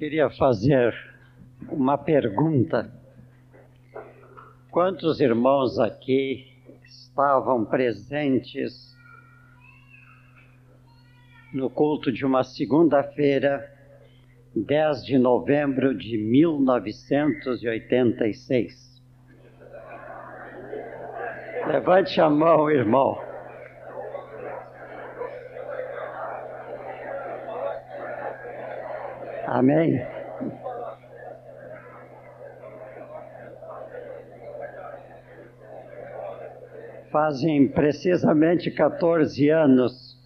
queria fazer uma pergunta. Quantos irmãos aqui estavam presentes no culto de uma segunda-feira, 10 de novembro de 1986? Levante a mão, irmão. Amém? Fazem precisamente 14 anos.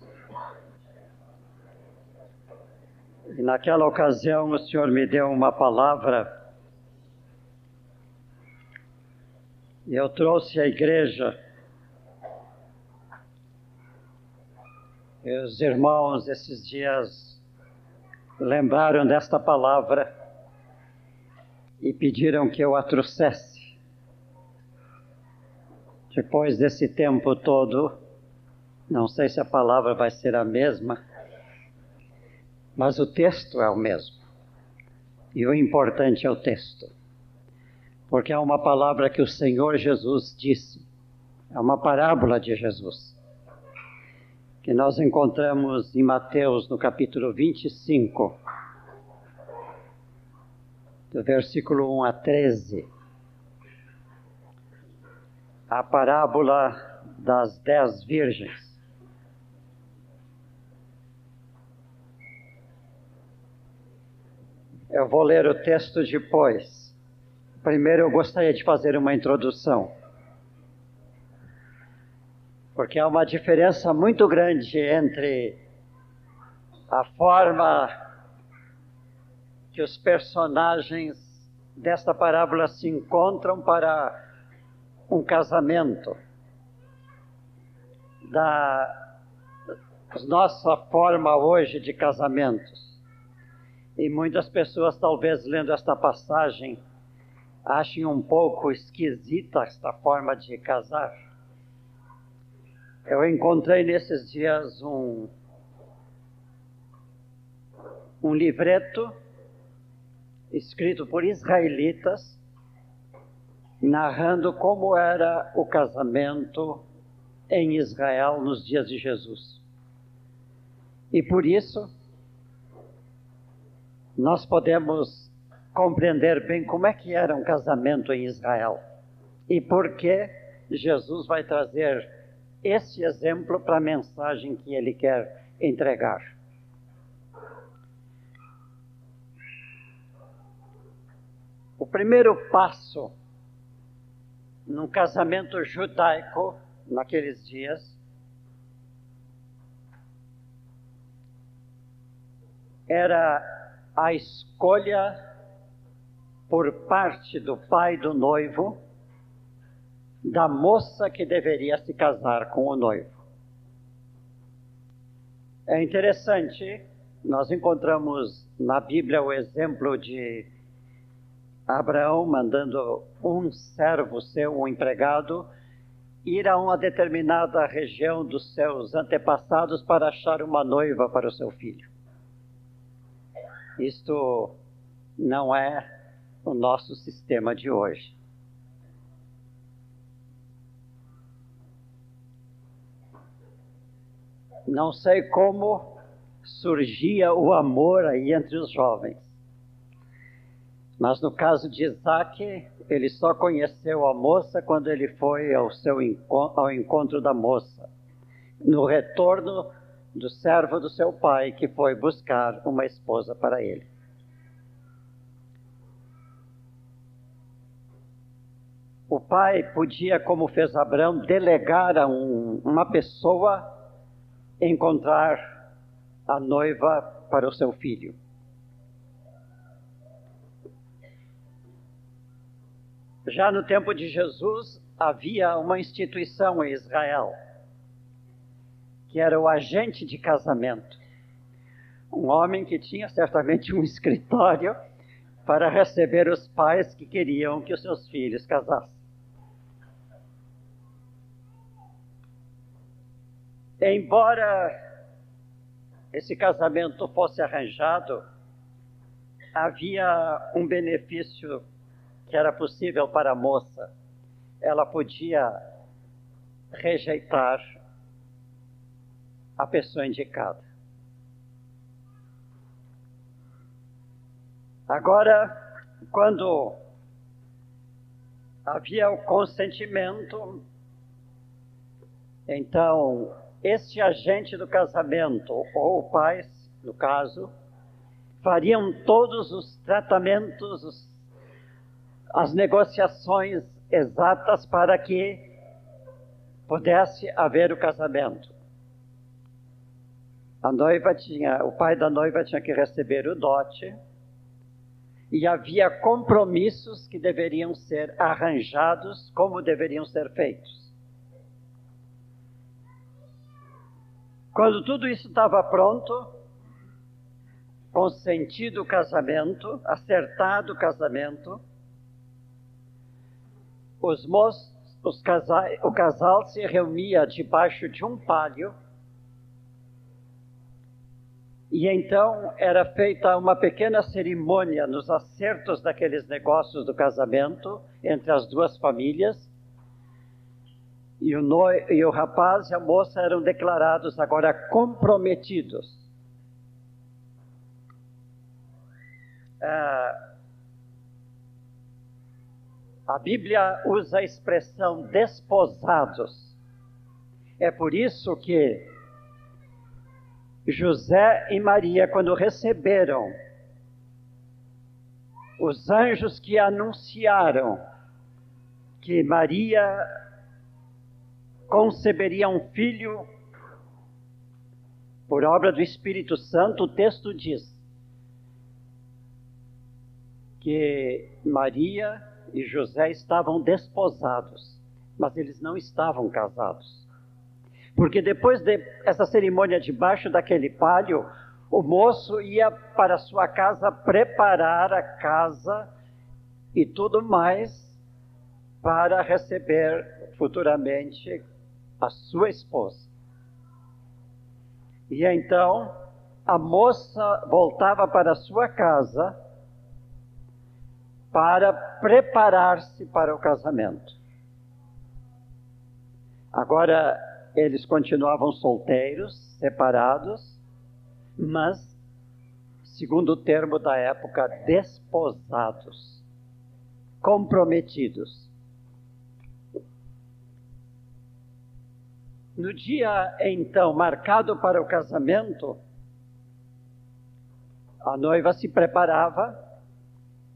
E naquela ocasião o Senhor me deu uma palavra. E eu trouxe à igreja. E os irmãos esses dias lembraram desta palavra e pediram que eu a trouxesse. Depois desse tempo todo, não sei se a palavra vai ser a mesma, mas o texto é o mesmo. E o importante é o texto. Porque é uma palavra que o Senhor Jesus disse, é uma parábola de Jesus que nós encontramos em Mateus no capítulo 25, do versículo 1 a 13. A parábola das dez virgens. Eu vou ler o texto depois. Primeiro eu gostaria de fazer uma introdução porque há uma diferença muito grande entre a forma que os personagens desta parábola se encontram para um casamento, da nossa forma hoje de casamentos. E muitas pessoas, talvez lendo esta passagem, achem um pouco esquisita esta forma de casar. Eu encontrei nesses dias um, um livreto escrito por israelitas narrando como era o casamento em Israel nos dias de Jesus. E por isso, nós podemos compreender bem como é que era um casamento em Israel e por que Jesus vai trazer esse exemplo para a mensagem que ele quer entregar. O primeiro passo num casamento judaico naqueles dias era a escolha por parte do pai do noivo da moça que deveria se casar com o noivo. É interessante, nós encontramos na Bíblia o exemplo de Abraão mandando um servo seu, um empregado, ir a uma determinada região dos seus antepassados para achar uma noiva para o seu filho. Isto não é o nosso sistema de hoje. Não sei como surgia o amor aí entre os jovens. Mas no caso de Isaac, ele só conheceu a moça quando ele foi ao, seu ao encontro da moça, no retorno do servo do seu pai, que foi buscar uma esposa para ele. O pai podia, como fez Abraão, delegar a um, uma pessoa encontrar a noiva para o seu filho. Já no tempo de Jesus, havia uma instituição em Israel, que era o agente de casamento. Um homem que tinha certamente um escritório para receber os pais que queriam que os seus filhos casassem. Embora esse casamento fosse arranjado havia um benefício que era possível para a moça. Ela podia rejeitar a pessoa indicada. Agora, quando havia o consentimento, então este agente do casamento, ou o pai, no caso, fariam todos os tratamentos, os, as negociações exatas para que pudesse haver o casamento. A noiva tinha, o pai da noiva tinha que receber o dote e havia compromissos que deveriam ser arranjados como deveriam ser feitos. Quando tudo isso estava pronto, consentido o casamento, acertado o casamento, os moços, os o casal se reunia debaixo de um palio e então era feita uma pequena cerimônia nos acertos daqueles negócios do casamento entre as duas famílias. E o, no... e o rapaz e a moça eram declarados agora comprometidos. Ah, a Bíblia usa a expressão desposados. É por isso que José e Maria, quando receberam os anjos que anunciaram que Maria conceberia um filho por obra do Espírito Santo, o texto diz que Maria e José estavam desposados, mas eles não estavam casados. Porque depois dessa de cerimônia debaixo daquele palio, o moço ia para sua casa preparar a casa e tudo mais para receber futuramente a sua esposa. E então a moça voltava para sua casa para preparar-se para o casamento. Agora, eles continuavam solteiros, separados, mas, segundo o termo da época, desposados, comprometidos. No dia então marcado para o casamento, a noiva se preparava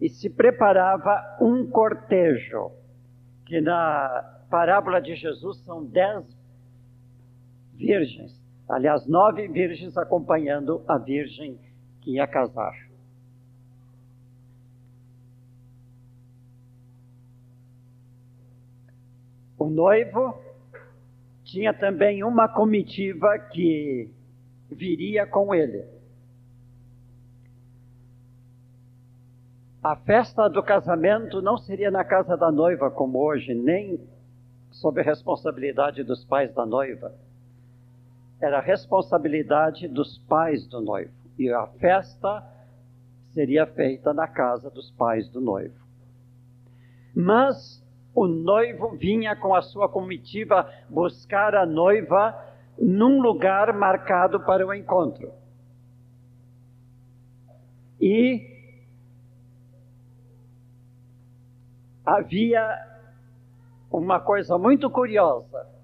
e se preparava um cortejo, que na parábola de Jesus são dez virgens. Aliás, nove virgens acompanhando a virgem que ia casar. O noivo tinha também uma comitiva que viria com ele. A festa do casamento não seria na casa da noiva como hoje, nem sob a responsabilidade dos pais da noiva era responsabilidade dos pais do noivo. E a festa seria feita na casa dos pais do noivo. Mas o noivo vinha com a sua comitiva buscar a noiva num lugar marcado para o encontro. E havia uma coisa muito curiosa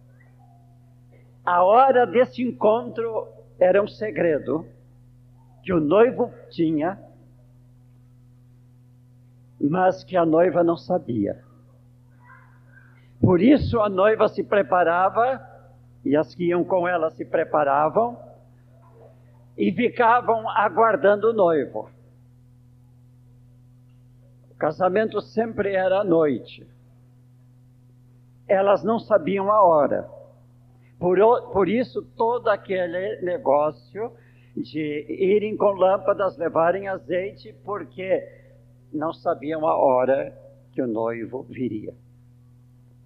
a hora desse encontro era um segredo que o noivo tinha, mas que a noiva não sabia. Por isso a noiva se preparava, e as que iam com ela se preparavam, e ficavam aguardando o noivo. O casamento sempre era à noite. Elas não sabiam a hora. Por, por isso, todo aquele negócio de irem com lâmpadas, levarem azeite, porque não sabiam a hora que o noivo viria.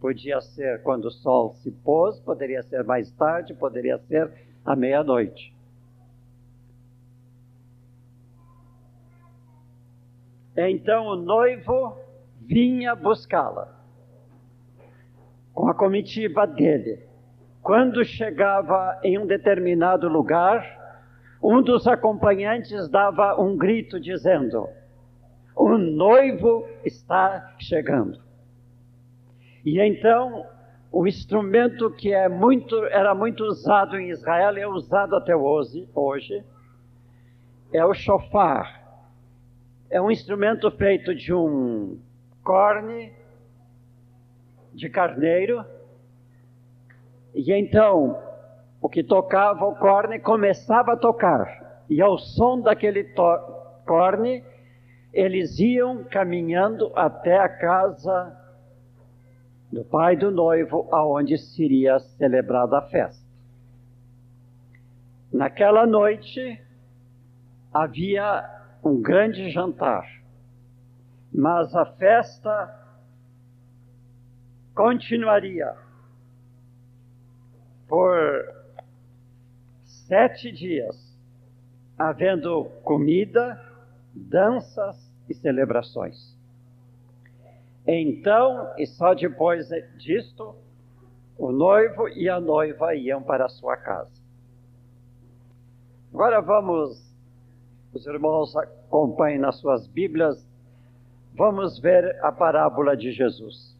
Podia ser quando o sol se pôs, poderia ser mais tarde, poderia ser à meia-noite. Então o noivo vinha buscá-la com a comitiva dele. Quando chegava em um determinado lugar, um dos acompanhantes dava um grito dizendo: O noivo está chegando. E então o instrumento que é muito, era muito usado em Israel e é usado até hoje, hoje é o shofar. É um instrumento feito de um corne de carneiro. E então o que tocava o corne começava a tocar. E ao som daquele corne, eles iam caminhando até a casa do pai do noivo, aonde seria celebrada a festa. Naquela noite havia um grande jantar, mas a festa continuaria por sete dias, havendo comida, danças e celebrações. Então, e só depois disto, o noivo e a noiva iam para a sua casa. Agora vamos, os irmãos acompanhem nas suas Bíblias, vamos ver a parábola de Jesus.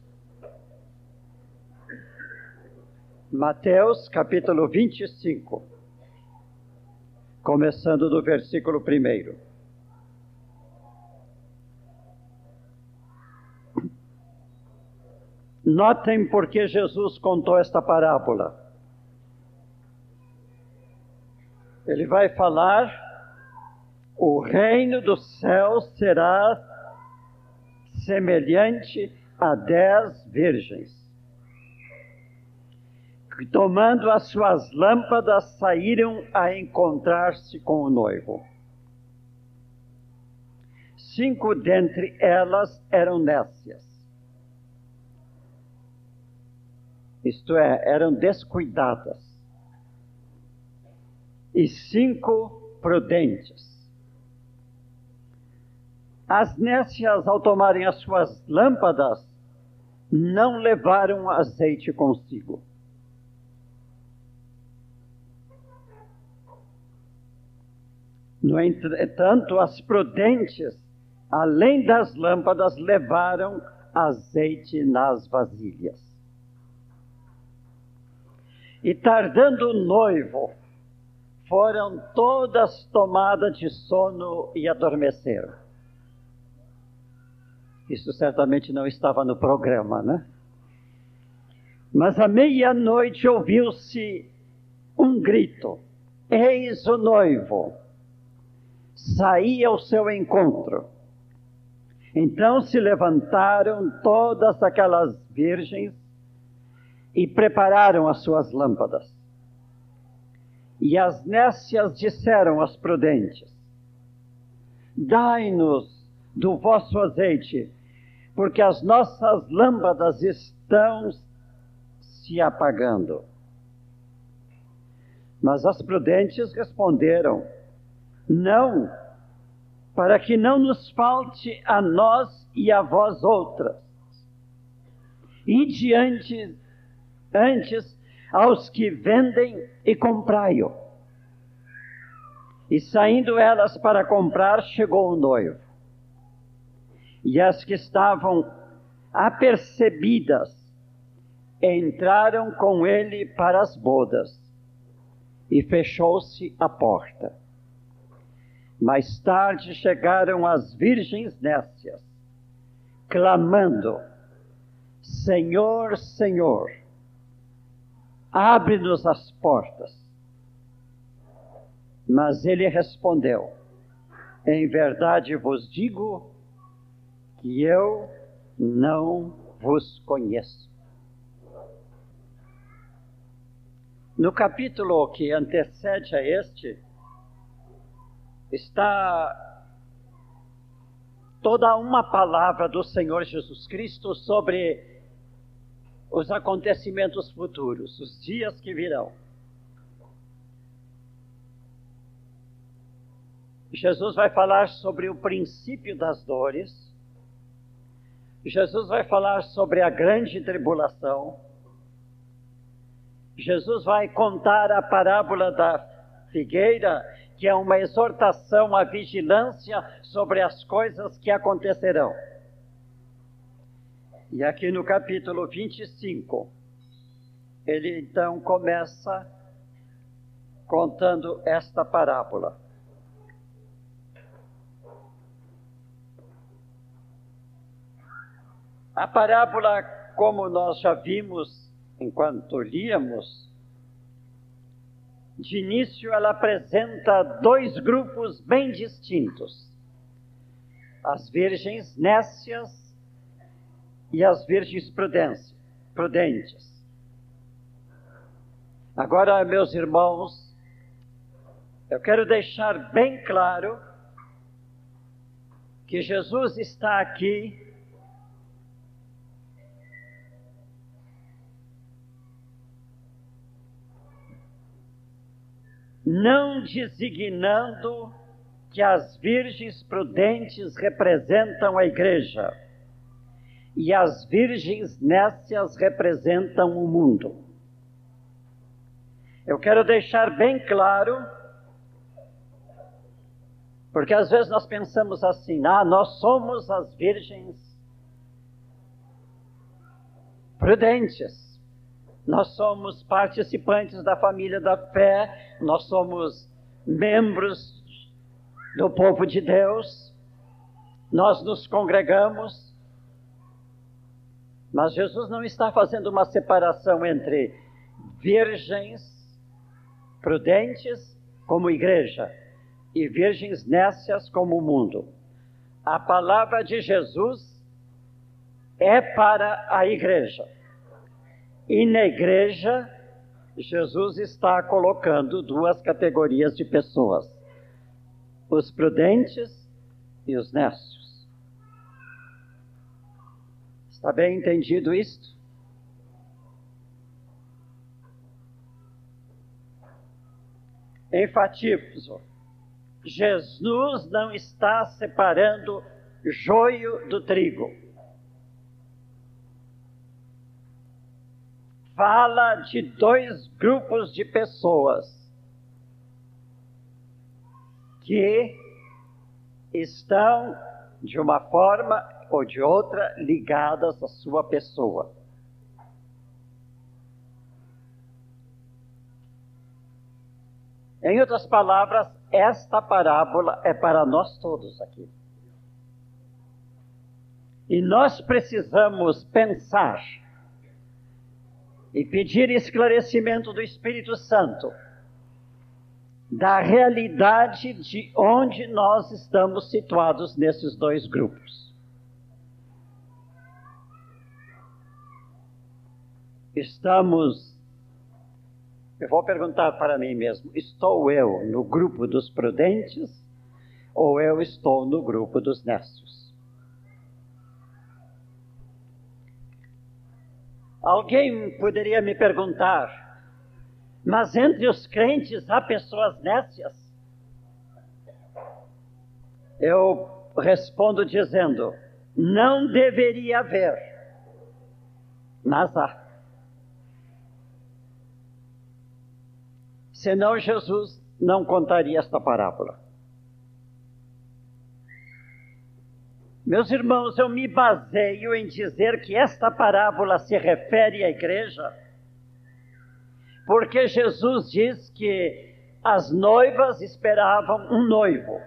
Mateus capítulo 25 começando do versículo 1. Notem porque Jesus contou esta parábola. Ele vai falar: o reino dos céus será semelhante a dez virgens tomando as suas lâmpadas, saíram a encontrar-se com o noivo. Cinco dentre elas eram nécias, isto é, eram descuidadas, e cinco prudentes. As nécias, ao tomarem as suas lâmpadas, não levaram azeite consigo. No entanto, as prudentes, além das lâmpadas, levaram azeite nas vasilhas. E tardando o noivo, foram todas tomadas de sono e adormeceram. Isso certamente não estava no programa, né? Mas à meia-noite ouviu-se um grito: Eis o noivo! saía ao seu encontro. Então se levantaram todas aquelas virgens e prepararam as suas lâmpadas. E as nécias disseram às prudentes: Dai-nos do vosso azeite, porque as nossas lâmpadas estão se apagando. Mas as prudentes responderam: não, para que não nos falte a nós e a vós outras. E diante, antes, aos que vendem e comprai-o. E saindo elas para comprar, chegou o noivo. E as que estavam apercebidas entraram com ele para as bodas, e fechou-se a porta. Mais tarde chegaram as virgens nécias, clamando: Senhor, Senhor, abre-nos as portas. Mas ele respondeu: Em verdade vos digo que eu não vos conheço. No capítulo que antecede a este, está toda uma palavra do Senhor Jesus Cristo sobre os acontecimentos futuros, os dias que virão. Jesus vai falar sobre o princípio das dores. Jesus vai falar sobre a grande tribulação. Jesus vai contar a parábola da figueira, que é uma exortação à vigilância sobre as coisas que acontecerão. E aqui no capítulo 25, ele então começa contando esta parábola. A parábola, como nós já vimos enquanto líamos, de início ela apresenta dois grupos bem distintos: as virgens nécias e as virgens prudentes. Agora, meus irmãos, eu quero deixar bem claro que Jesus está aqui não designando que as virgens prudentes representam a igreja e as virgens nécias representam o mundo. Eu quero deixar bem claro, porque às vezes nós pensamos assim: ah, nós somos as virgens prudentes. Nós somos participantes da família da fé, nós somos membros do povo de Deus, nós nos congregamos. Mas Jesus não está fazendo uma separação entre virgens prudentes como igreja e virgens nécias como o mundo. A palavra de Jesus é para a igreja. E na igreja, Jesus está colocando duas categorias de pessoas: os prudentes e os nécios. Está bem entendido isto? Enfatizo: Jesus não está separando joio do trigo. fala de dois grupos de pessoas que estão, de uma forma ou de outra, ligadas à sua pessoa. Em outras palavras, esta parábola é para nós todos aqui. E nós precisamos pensar e pedir esclarecimento do Espírito Santo da realidade de onde nós estamos situados nesses dois grupos. Estamos. Eu vou perguntar para mim mesmo: estou eu no grupo dos prudentes ou eu estou no grupo dos nestos? Alguém poderia me perguntar, mas entre os crentes há pessoas nécias? Eu respondo dizendo: não deveria haver, mas há. Senão Jesus não contaria esta parábola. Meus irmãos, eu me baseio em dizer que esta parábola se refere à igreja, porque Jesus diz que as noivas esperavam um noivo.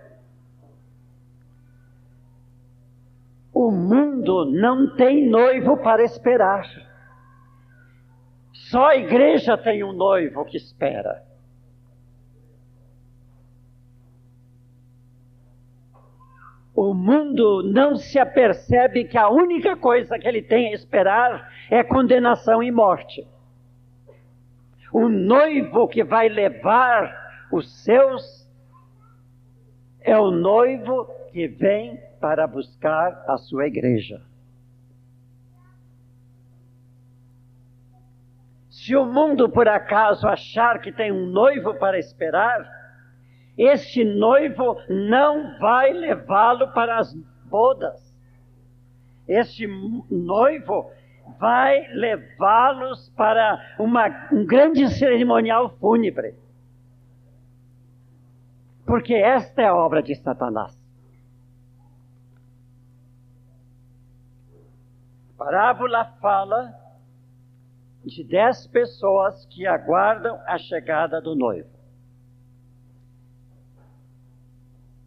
O mundo não tem noivo para esperar. Só a igreja tem um noivo que espera. O mundo não se apercebe que a única coisa que ele tem a esperar é condenação e morte. O noivo que vai levar os seus é o noivo que vem para buscar a sua igreja. Se o mundo por acaso achar que tem um noivo para esperar, Este noivo não vai levá-lo para as bodas. Este noivo vai levá-los para uma, um grande cerimonial fúnebre. Porque esta é a obra de Satanás. A parábola fala de dez pessoas que aguardam a chegada do noivo.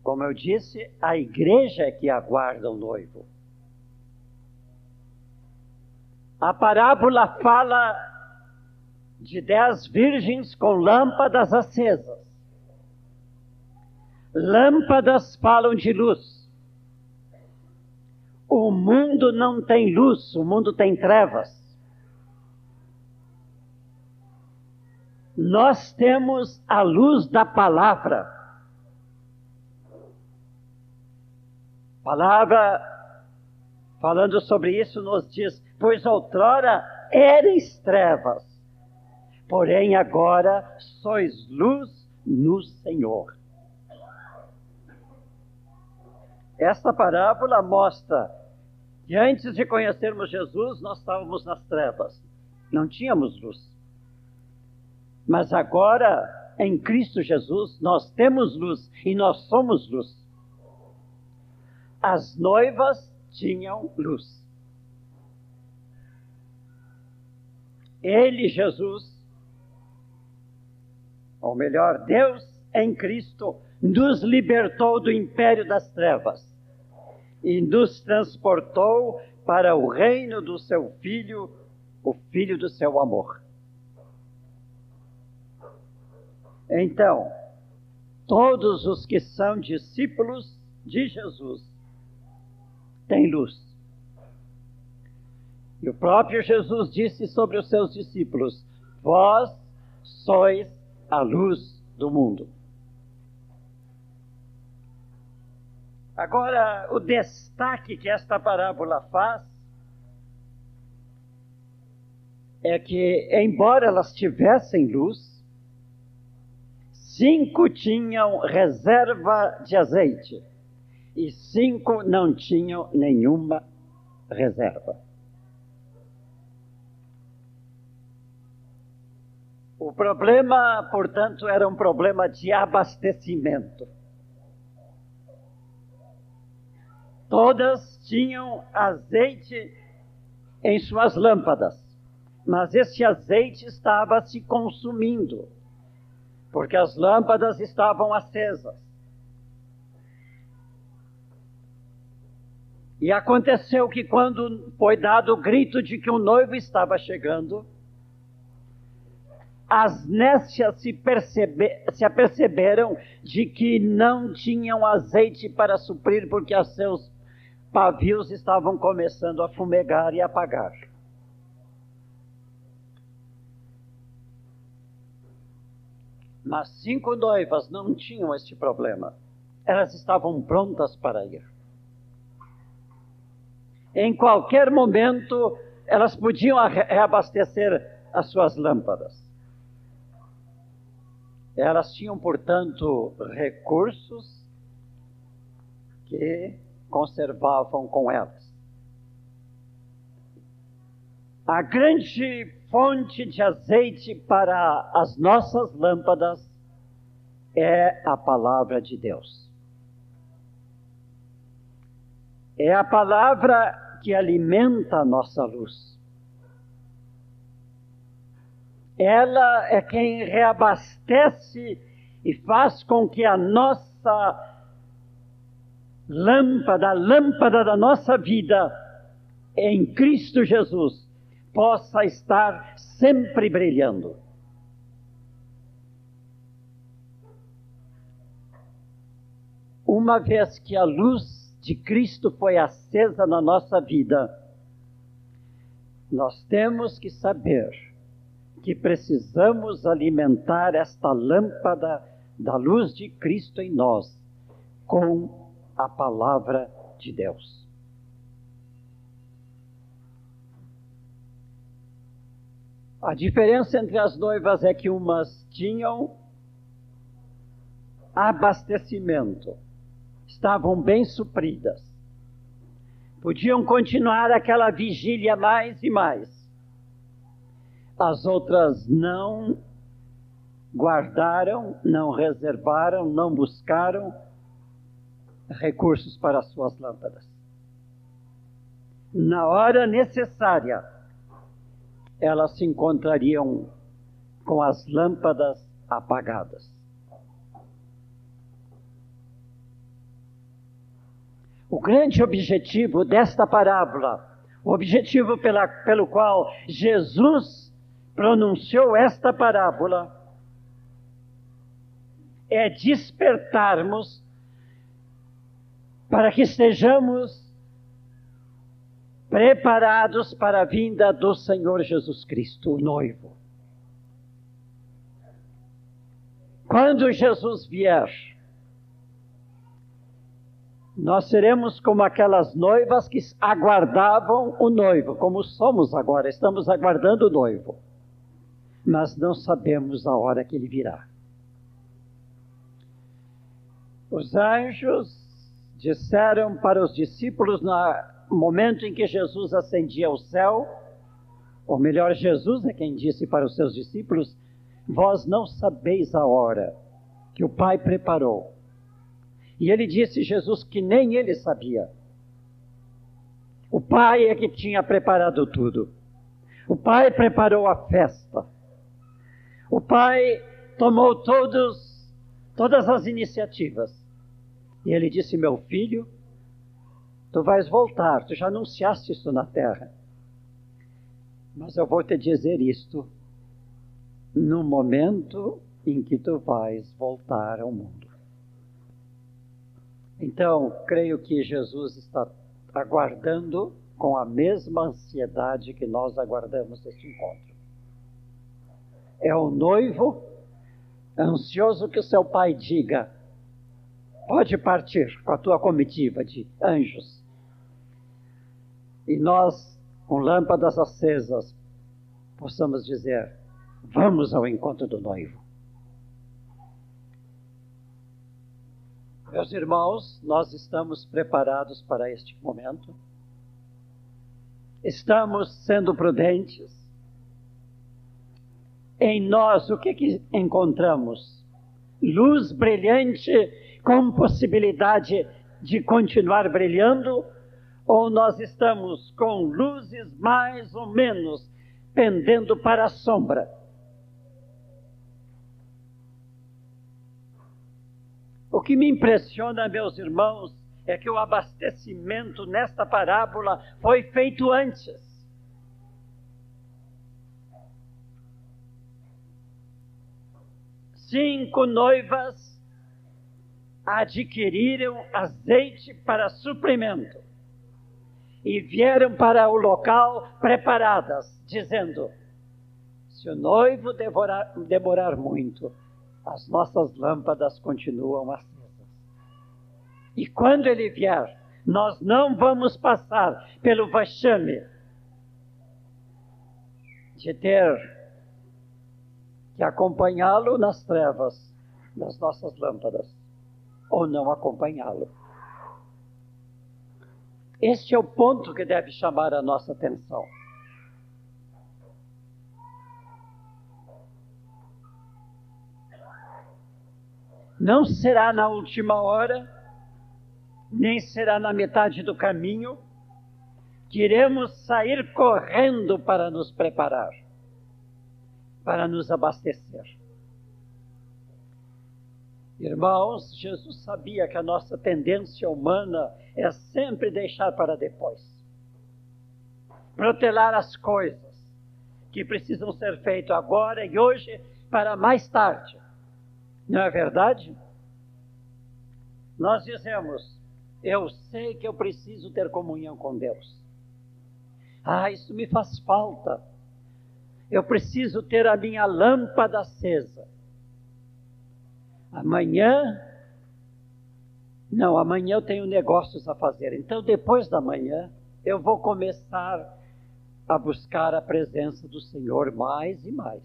Como eu disse, a igreja é que aguarda o noivo. A parábola fala de dez virgens com lâmpadas acesas. Lâmpadas falam de luz. O mundo não tem luz, o mundo tem trevas. Nós temos a luz da palavra. Palavra falando sobre isso nos diz: pois outrora eres trevas, porém agora sois luz no Senhor. Esta parábola mostra que antes de conhecermos Jesus, nós estávamos nas trevas, não tínhamos luz. Mas agora, em Cristo Jesus, nós temos luz e nós somos luz. As noivas tinham luz. Ele, Jesus, ou melhor, Deus em Cristo, nos libertou do império das trevas e nos transportou para o reino do seu Filho, o Filho do seu amor. Então, todos os que são discípulos de Jesus têm luz. E o próprio Jesus disse sobre os seus discípulos: Vós sois a luz do mundo. Agora, o destaque que esta parábola faz é que, embora elas tivessem luz, cinco tinham reserva de azeite e cinco não tinham nenhuma reserva. O problema, portanto, era um problema de abastecimento. Todas tinham azeite em suas lâmpadas, mas esse azeite estava se consumindo porque as lâmpadas estavam acesas. E aconteceu que, quando foi dado o grito de que o noivo estava chegando, as nécias se, percebe, se aperceberam de que não tinham azeite para suprir, porque os seus pavios estavam começando a fumegar e apagar. Mas cinco noivas não tinham este problema. Elas estavam prontas para ir. Em qualquer momento, elas podiam reabastecer as suas lâmpadas. Elas tinham, portanto, recursos que conservavam com elas. A grande fonte de azeite para as nossas lâmpadas é a palavra de Deus. É a palavra que alimenta a nossa luz. Ela é quem reabastece e faz com que a nossa lâmpada, a lâmpada da nossa vida em Cristo Jesus, possa estar sempre brilhando. Uma vez que a luz de Cristo foi acesa na nossa vida, nós temos que saber que precisamos alimentar esta lâmpada da luz de Cristo em nós com a palavra de Deus. A diferença entre as noivas é que umas tinham abastecimento estavam bem supridas. Podiam continuar aquela vigília mais e mais. As outras não guardaram, não reservaram, não buscaram recursos para as suas lâmpadas. Na hora necessária, elas se encontrariam com as lâmpadas apagadas. O grande objetivo desta parábola, o objetivo pela, pelo qual Jesus pronunciou esta parábola, é despertarmos para que estejamos preparados para a vinda do Senhor Jesus Cristo, o noivo. Quando Jesus vier, nós seremos como aquelas noivas que aguardavam o noivo, como somos agora, estamos aguardando o noivo, mas não sabemos a hora que ele virá. Os anjos disseram para os discípulos no momento em que Jesus ascendia ao céu, ou melhor, Jesus é quem disse para os seus discípulos: Vós não sabeis a hora que o Pai preparou. E ele disse, Jesus, que nem ele sabia. O Pai é que tinha preparado tudo. O Pai preparou a festa. O Pai tomou todos, todas as iniciativas. E ele disse: Meu filho, tu vais voltar, tu já anunciaste isso na terra. Mas eu vou te dizer isto no momento em que tu vais voltar ao mundo. Então, creio que Jesus está aguardando com a mesma ansiedade que nós aguardamos este encontro. É o noivo ansioso que o seu pai diga: Pode partir com a tua comitiva de anjos. E nós, com lâmpadas acesas, possamos dizer: Vamos ao encontro do noivo. Meus irmãos, nós estamos preparados para este momento. Estamos sendo prudentes. Em nós, o que, que encontramos? Luz brilhante com possibilidade de continuar brilhando, ou nós estamos com luzes mais ou menos pendendo para a sombra. O que me impressiona, meus irmãos, é que o abastecimento nesta parábola foi feito antes. Cinco noivas adquiriram azeite para suprimento e vieram para o local preparadas, dizendo: Se o noivo demorar muito, as nossas lâmpadas continuam acesas. E quando ele vier, nós não vamos passar pelo vexame de ter que acompanhá-lo nas trevas das nossas lâmpadas ou não acompanhá-lo. Este é o ponto que deve chamar a nossa atenção. Não será na última hora, nem será na metade do caminho, que iremos sair correndo para nos preparar, para nos abastecer. Irmãos, Jesus sabia que a nossa tendência humana é sempre deixar para depois. Protelar as coisas que precisam ser feitas agora e hoje para mais tarde. Não é verdade? Nós dizemos, eu sei que eu preciso ter comunhão com Deus. Ah, isso me faz falta. Eu preciso ter a minha lâmpada acesa. Amanhã, não, amanhã eu tenho negócios a fazer. Então, depois da manhã, eu vou começar a buscar a presença do Senhor mais e mais.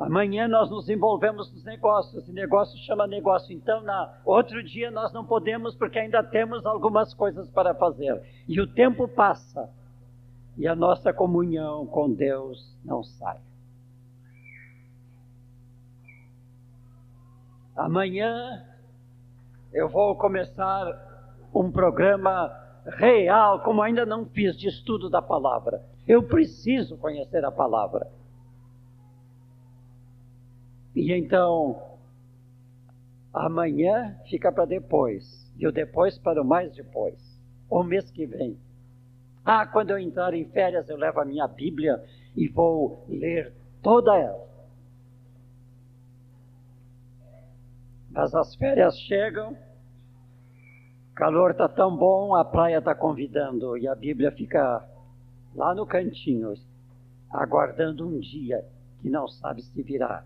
Amanhã nós nos envolvemos nos negócios, e negócio chama negócio. Então, na outro dia nós não podemos porque ainda temos algumas coisas para fazer. E o tempo passa e a nossa comunhão com Deus não sai. Amanhã eu vou começar um programa real, como ainda não fiz, de estudo da palavra. Eu preciso conhecer a palavra. E então, amanhã fica para depois, e o depois para o mais depois, o mês que vem. Ah, quando eu entrar em férias, eu levo a minha Bíblia e vou ler toda ela. Mas as férias chegam, o calor está tão bom, a praia está convidando, e a Bíblia fica lá no cantinho, aguardando um dia que não sabe se virá.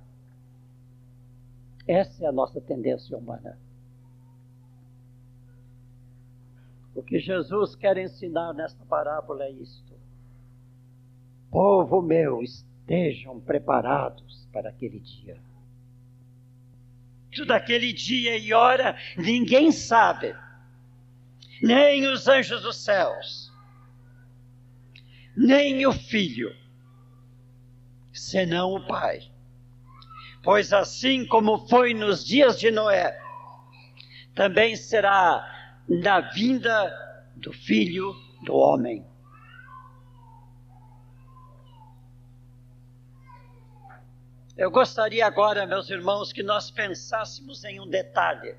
Essa é a nossa tendência humana. O que Jesus quer ensinar nesta parábola é isto: Povo meu, estejam preparados para aquele dia. Daquele dia e hora ninguém sabe, nem os anjos dos céus, nem o Filho, senão o Pai. Pois assim como foi nos dias de Noé, também será na vinda do Filho do Homem. Eu gostaria agora, meus irmãos, que nós pensássemos em um detalhe.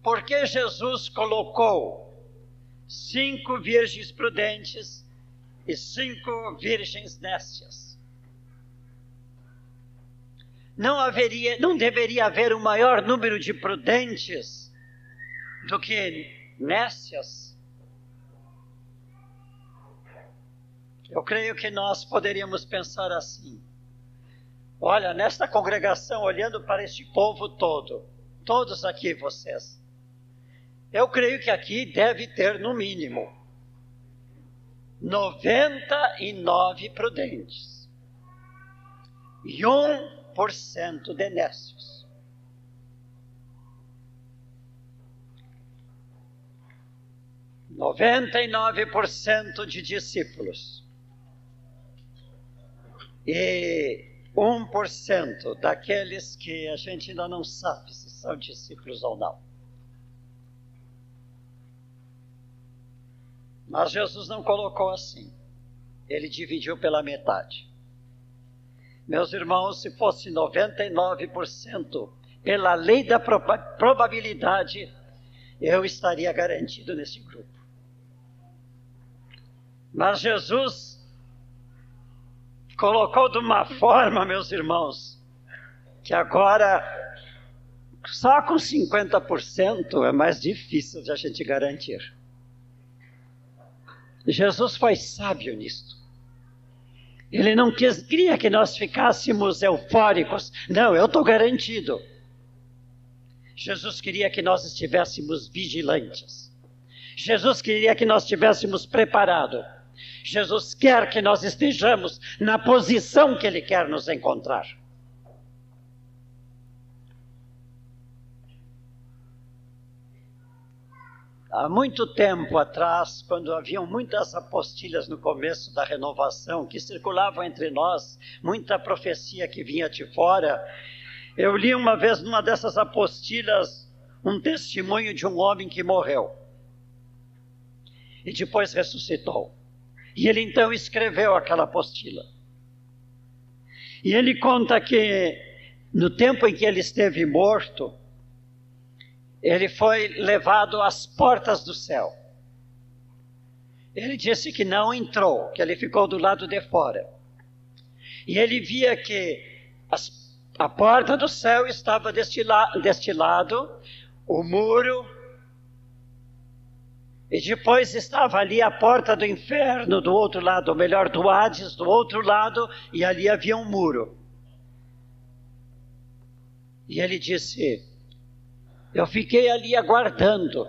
Por que Jesus colocou cinco virgens prudentes e cinco virgens nécias? Não haveria, não deveria haver um maior número de prudentes do que nécias? Eu creio que nós poderíamos pensar assim. Olha, nesta congregação, olhando para este povo todo, todos aqui vocês, eu creio que aqui deve ter no mínimo 99 prudentes e um de nécios. Noventa e nove por cento de discípulos e um por cento daqueles que a gente ainda não sabe se são discípulos ou não. Mas Jesus não colocou assim. Ele dividiu pela metade. Meus irmãos, se fosse 99% pela lei da probabilidade, eu estaria garantido nesse grupo. Mas Jesus colocou de uma forma, meus irmãos, que agora só com 50% é mais difícil de a gente garantir. Jesus foi sábio nisto. Ele não quis, queria que nós ficássemos eufóricos. Não, eu estou garantido. Jesus queria que nós estivéssemos vigilantes. Jesus queria que nós estivéssemos preparados. Jesus quer que nós estejamos na posição que Ele quer nos encontrar. Há muito tempo atrás, quando haviam muitas apostilhas no começo da renovação que circulavam entre nós, muita profecia que vinha de fora, eu li uma vez numa dessas apostilhas um testemunho de um homem que morreu e depois ressuscitou. E ele então escreveu aquela apostila. E ele conta que no tempo em que ele esteve morto, ele foi levado às portas do céu. Ele disse que não entrou, que ele ficou do lado de fora. E ele via que as, a porta do céu estava deste, la, deste lado, o muro, e depois estava ali a porta do inferno do outro lado, ou melhor, do Hades do outro lado, e ali havia um muro. E ele disse: eu fiquei ali aguardando.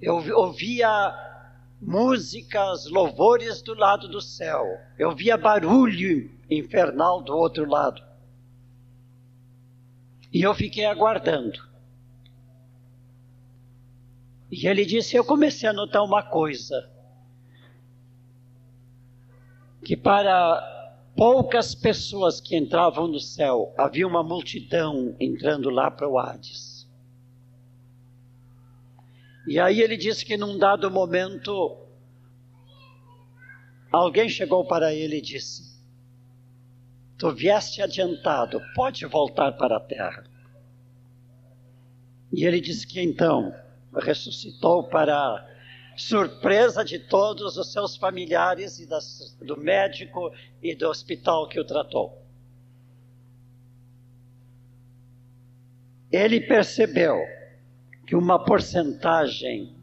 Eu ouvia músicas, louvores do lado do céu. Eu via barulho infernal do outro lado. E eu fiquei aguardando. E ele disse: Eu comecei a notar uma coisa. Que para poucas pessoas que entravam no céu, havia uma multidão entrando lá para o Hades. E aí ele disse que num dado momento, alguém chegou para ele e disse: Tu vieste adiantado, pode voltar para a terra. E ele disse que então ressuscitou para surpresa de todos os seus familiares e das, do médico e do hospital que o tratou. Ele percebeu que uma porcentagem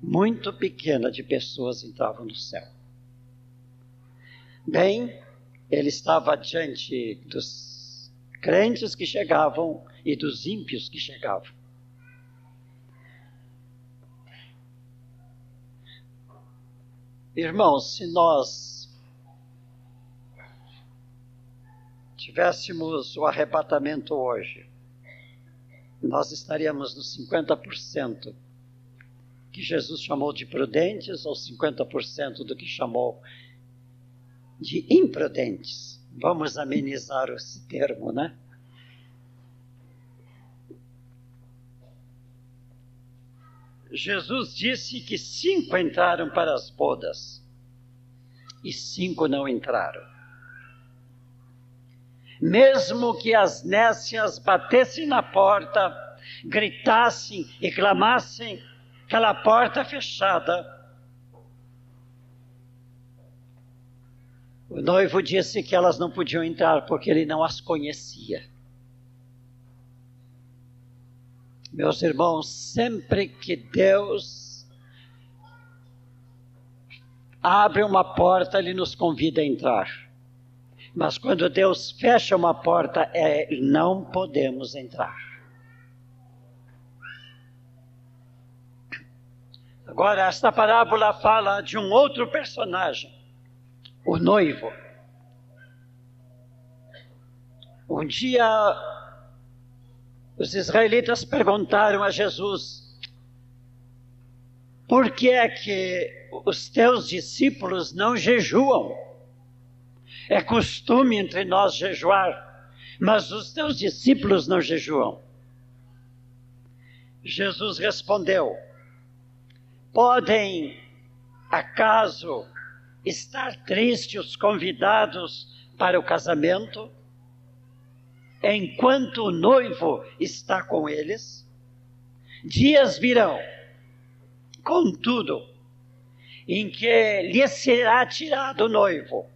muito pequena de pessoas entravam no céu. Bem, ele estava diante dos crentes que chegavam e dos ímpios que chegavam. Irmãos, se nós tivéssemos o arrebatamento hoje, nós estaríamos nos 50% que Jesus chamou de prudentes ou 50% do que chamou de imprudentes. Vamos amenizar esse termo, né? Jesus disse que cinco entraram para as bodas e cinco não entraram. Mesmo que as nécias batessem na porta, gritassem e clamassem, aquela porta fechada, o noivo disse que elas não podiam entrar porque ele não as conhecia. Meus irmãos, sempre que Deus abre uma porta, Ele nos convida a entrar. Mas quando Deus fecha uma porta, é, não podemos entrar. Agora, esta parábola fala de um outro personagem, o noivo. Um dia os israelitas perguntaram a Jesus: por que é que os teus discípulos não jejuam? É costume entre nós jejuar, mas os teus discípulos não jejuam. Jesus respondeu: Podem, acaso, estar tristes os convidados para o casamento? enquanto o noivo está com eles. Dias virão, contudo, em que lhe será tirado o noivo,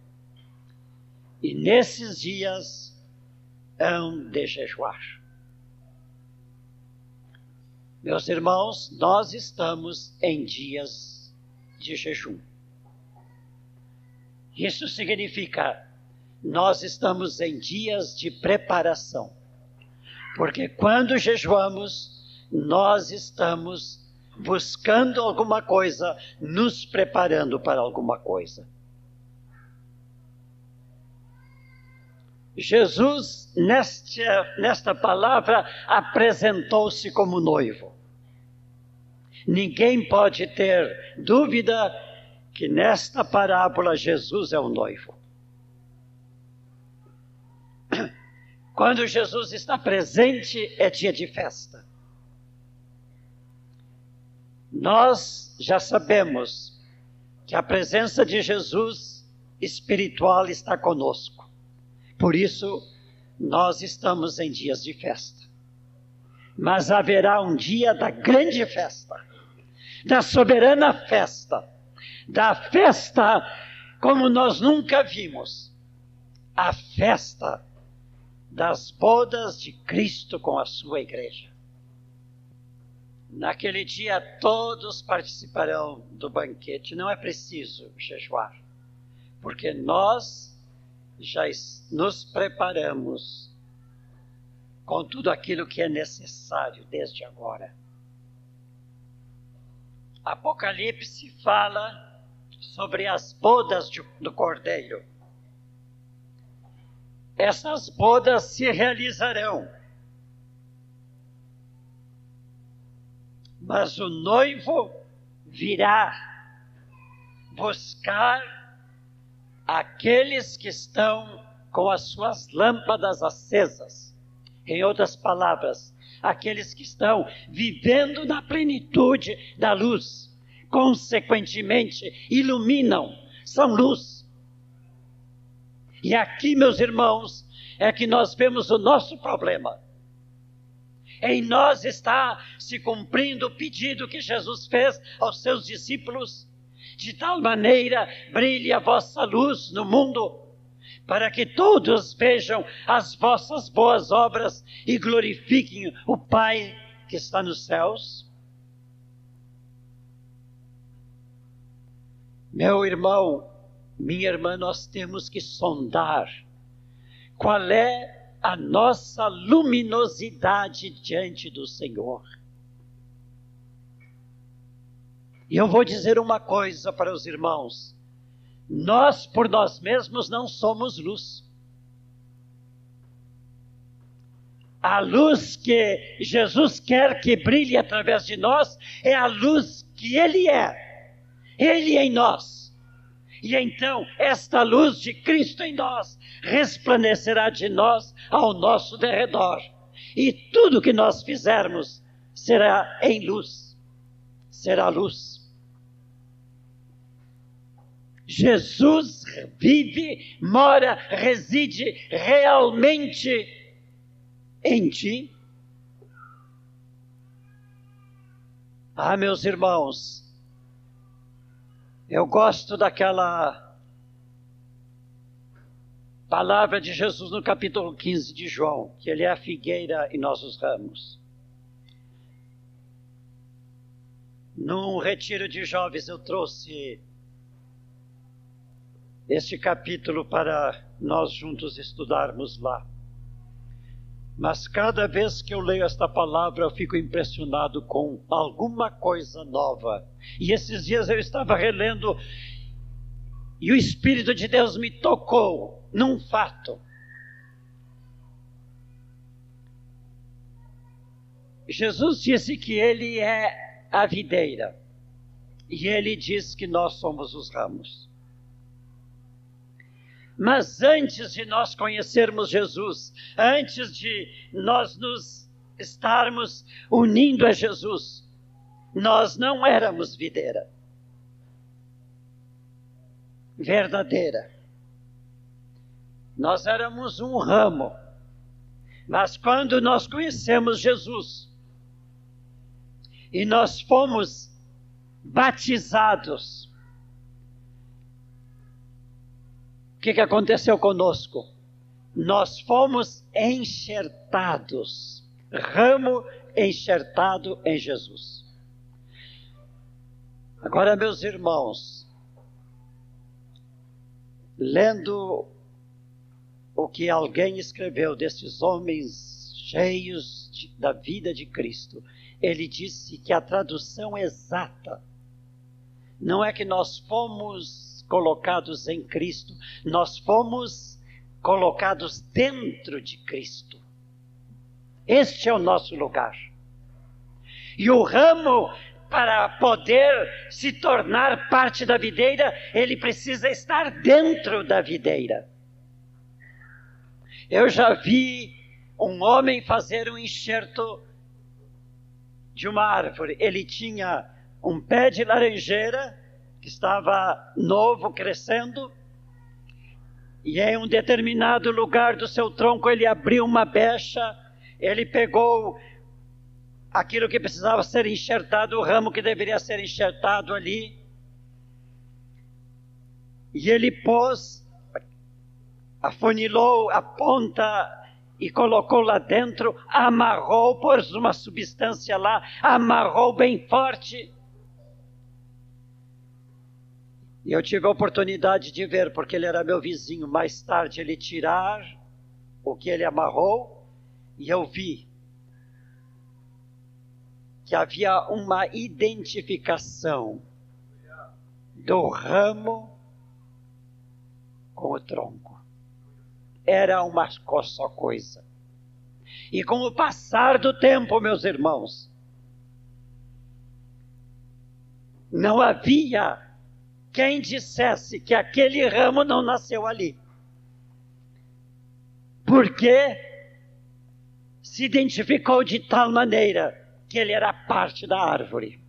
e nesses dias hão de jejuar. Meus irmãos, nós estamos em dias de jejum. Isso significa nós estamos em dias de preparação. Porque quando jejuamos, nós estamos buscando alguma coisa, nos preparando para alguma coisa. Jesus, nesta, nesta palavra, apresentou-se como noivo. Ninguém pode ter dúvida que nesta parábola Jesus é o noivo. Quando Jesus está presente, é dia de festa. Nós já sabemos que a presença de Jesus espiritual está conosco. Por isso, nós estamos em dias de festa. Mas haverá um dia da grande festa, da soberana festa, da festa como nós nunca vimos a festa das bodas de Cristo com a sua igreja. Naquele dia todos participarão do banquete, não é preciso jejuar, porque nós já nos preparamos com tudo aquilo que é necessário desde agora. Apocalipse fala sobre as bodas do Cordeiro. Essas bodas se realizarão. Mas o noivo virá buscar aqueles que estão com as suas lâmpadas acesas. Em outras palavras, aqueles que estão vivendo na plenitude da luz, consequentemente iluminam, são luz. E aqui, meus irmãos, é que nós vemos o nosso problema. Em nós está se cumprindo o pedido que Jesus fez aos seus discípulos, de tal maneira brilhe a vossa luz no mundo, para que todos vejam as vossas boas obras e glorifiquem o Pai que está nos céus. Meu irmão, minha irmã, nós temos que sondar qual é a nossa luminosidade diante do Senhor. E eu vou dizer uma coisa para os irmãos: nós por nós mesmos não somos luz. A luz que Jesus quer que brilhe através de nós é a luz que Ele é, Ele em nós. E então esta luz de Cristo em nós resplandecerá de nós ao nosso derredor. E tudo que nós fizermos será em luz, será luz. Jesus vive, mora, reside realmente em ti? Ah, meus irmãos, eu gosto daquela palavra de Jesus no capítulo 15 de João, que ele é a figueira e nós os ramos. Num retiro de jovens eu trouxe este capítulo para nós juntos estudarmos lá. Mas cada vez que eu leio esta palavra, eu fico impressionado com alguma coisa nova. E esses dias eu estava relendo e o Espírito de Deus me tocou num fato. Jesus disse que ele é a videira e ele diz que nós somos os ramos. Mas antes de nós conhecermos Jesus, antes de nós nos estarmos unindo a Jesus, nós não éramos videira verdadeira. Nós éramos um ramo. Mas quando nós conhecemos Jesus e nós fomos batizados que, que aconteceu conosco? Nós fomos enxertados, ramo enxertado em Jesus. Agora, meus irmãos, lendo o que alguém escreveu desses homens cheios de, da vida de Cristo, ele disse que a tradução exata não é que nós fomos colocados em Cristo, nós fomos colocados dentro de Cristo. Este é o nosso lugar. E o ramo, para poder se tornar parte da videira, ele precisa estar dentro da videira. Eu já vi um homem fazer um enxerto de uma árvore. Ele tinha um pé de laranjeira que estava novo, crescendo, e em um determinado lugar do seu tronco ele abriu uma brecha, ele pegou aquilo que precisava ser enxertado, o ramo que deveria ser enxertado ali, e ele pôs, afunilou a ponta e colocou lá dentro, amarrou, pôs uma substância lá, amarrou bem forte E eu tive a oportunidade de ver, porque ele era meu vizinho, mais tarde ele tirar o que ele amarrou, e eu vi que havia uma identificação do ramo com o tronco. Era uma só coisa. E com o passar do tempo, meus irmãos, não havia quem dissesse que aquele ramo não nasceu ali. Porque se identificou de tal maneira que ele era parte da árvore.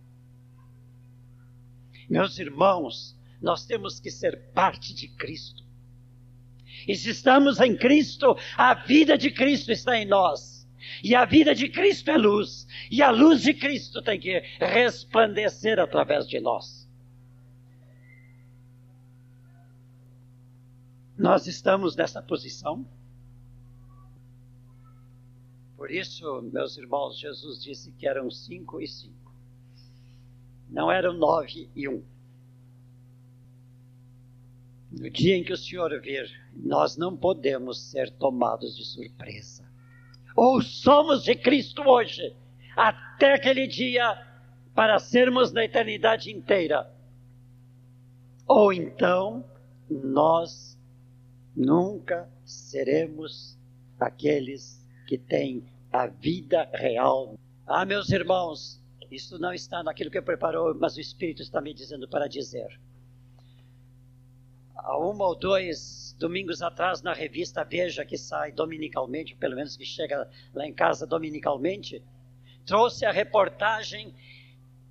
Meus irmãos, nós temos que ser parte de Cristo. E se estamos em Cristo, a vida de Cristo está em nós. E a vida de Cristo é luz. E a luz de Cristo tem que resplandecer através de nós. Nós estamos nessa posição. Por isso, meus irmãos, Jesus disse que eram cinco e cinco. Não eram nove e um. No dia em que o Senhor vir, nós não podemos ser tomados de surpresa. Ou somos de Cristo hoje, até aquele dia, para sermos na eternidade inteira. Ou então, nós nunca seremos aqueles que tem a vida real. Ah, meus irmãos, isso não está naquilo que eu preparou, mas o Espírito está me dizendo para dizer. Há uma ou dois domingos atrás, na revista Veja, que sai dominicalmente, pelo menos que chega lá em casa dominicalmente, trouxe a reportagem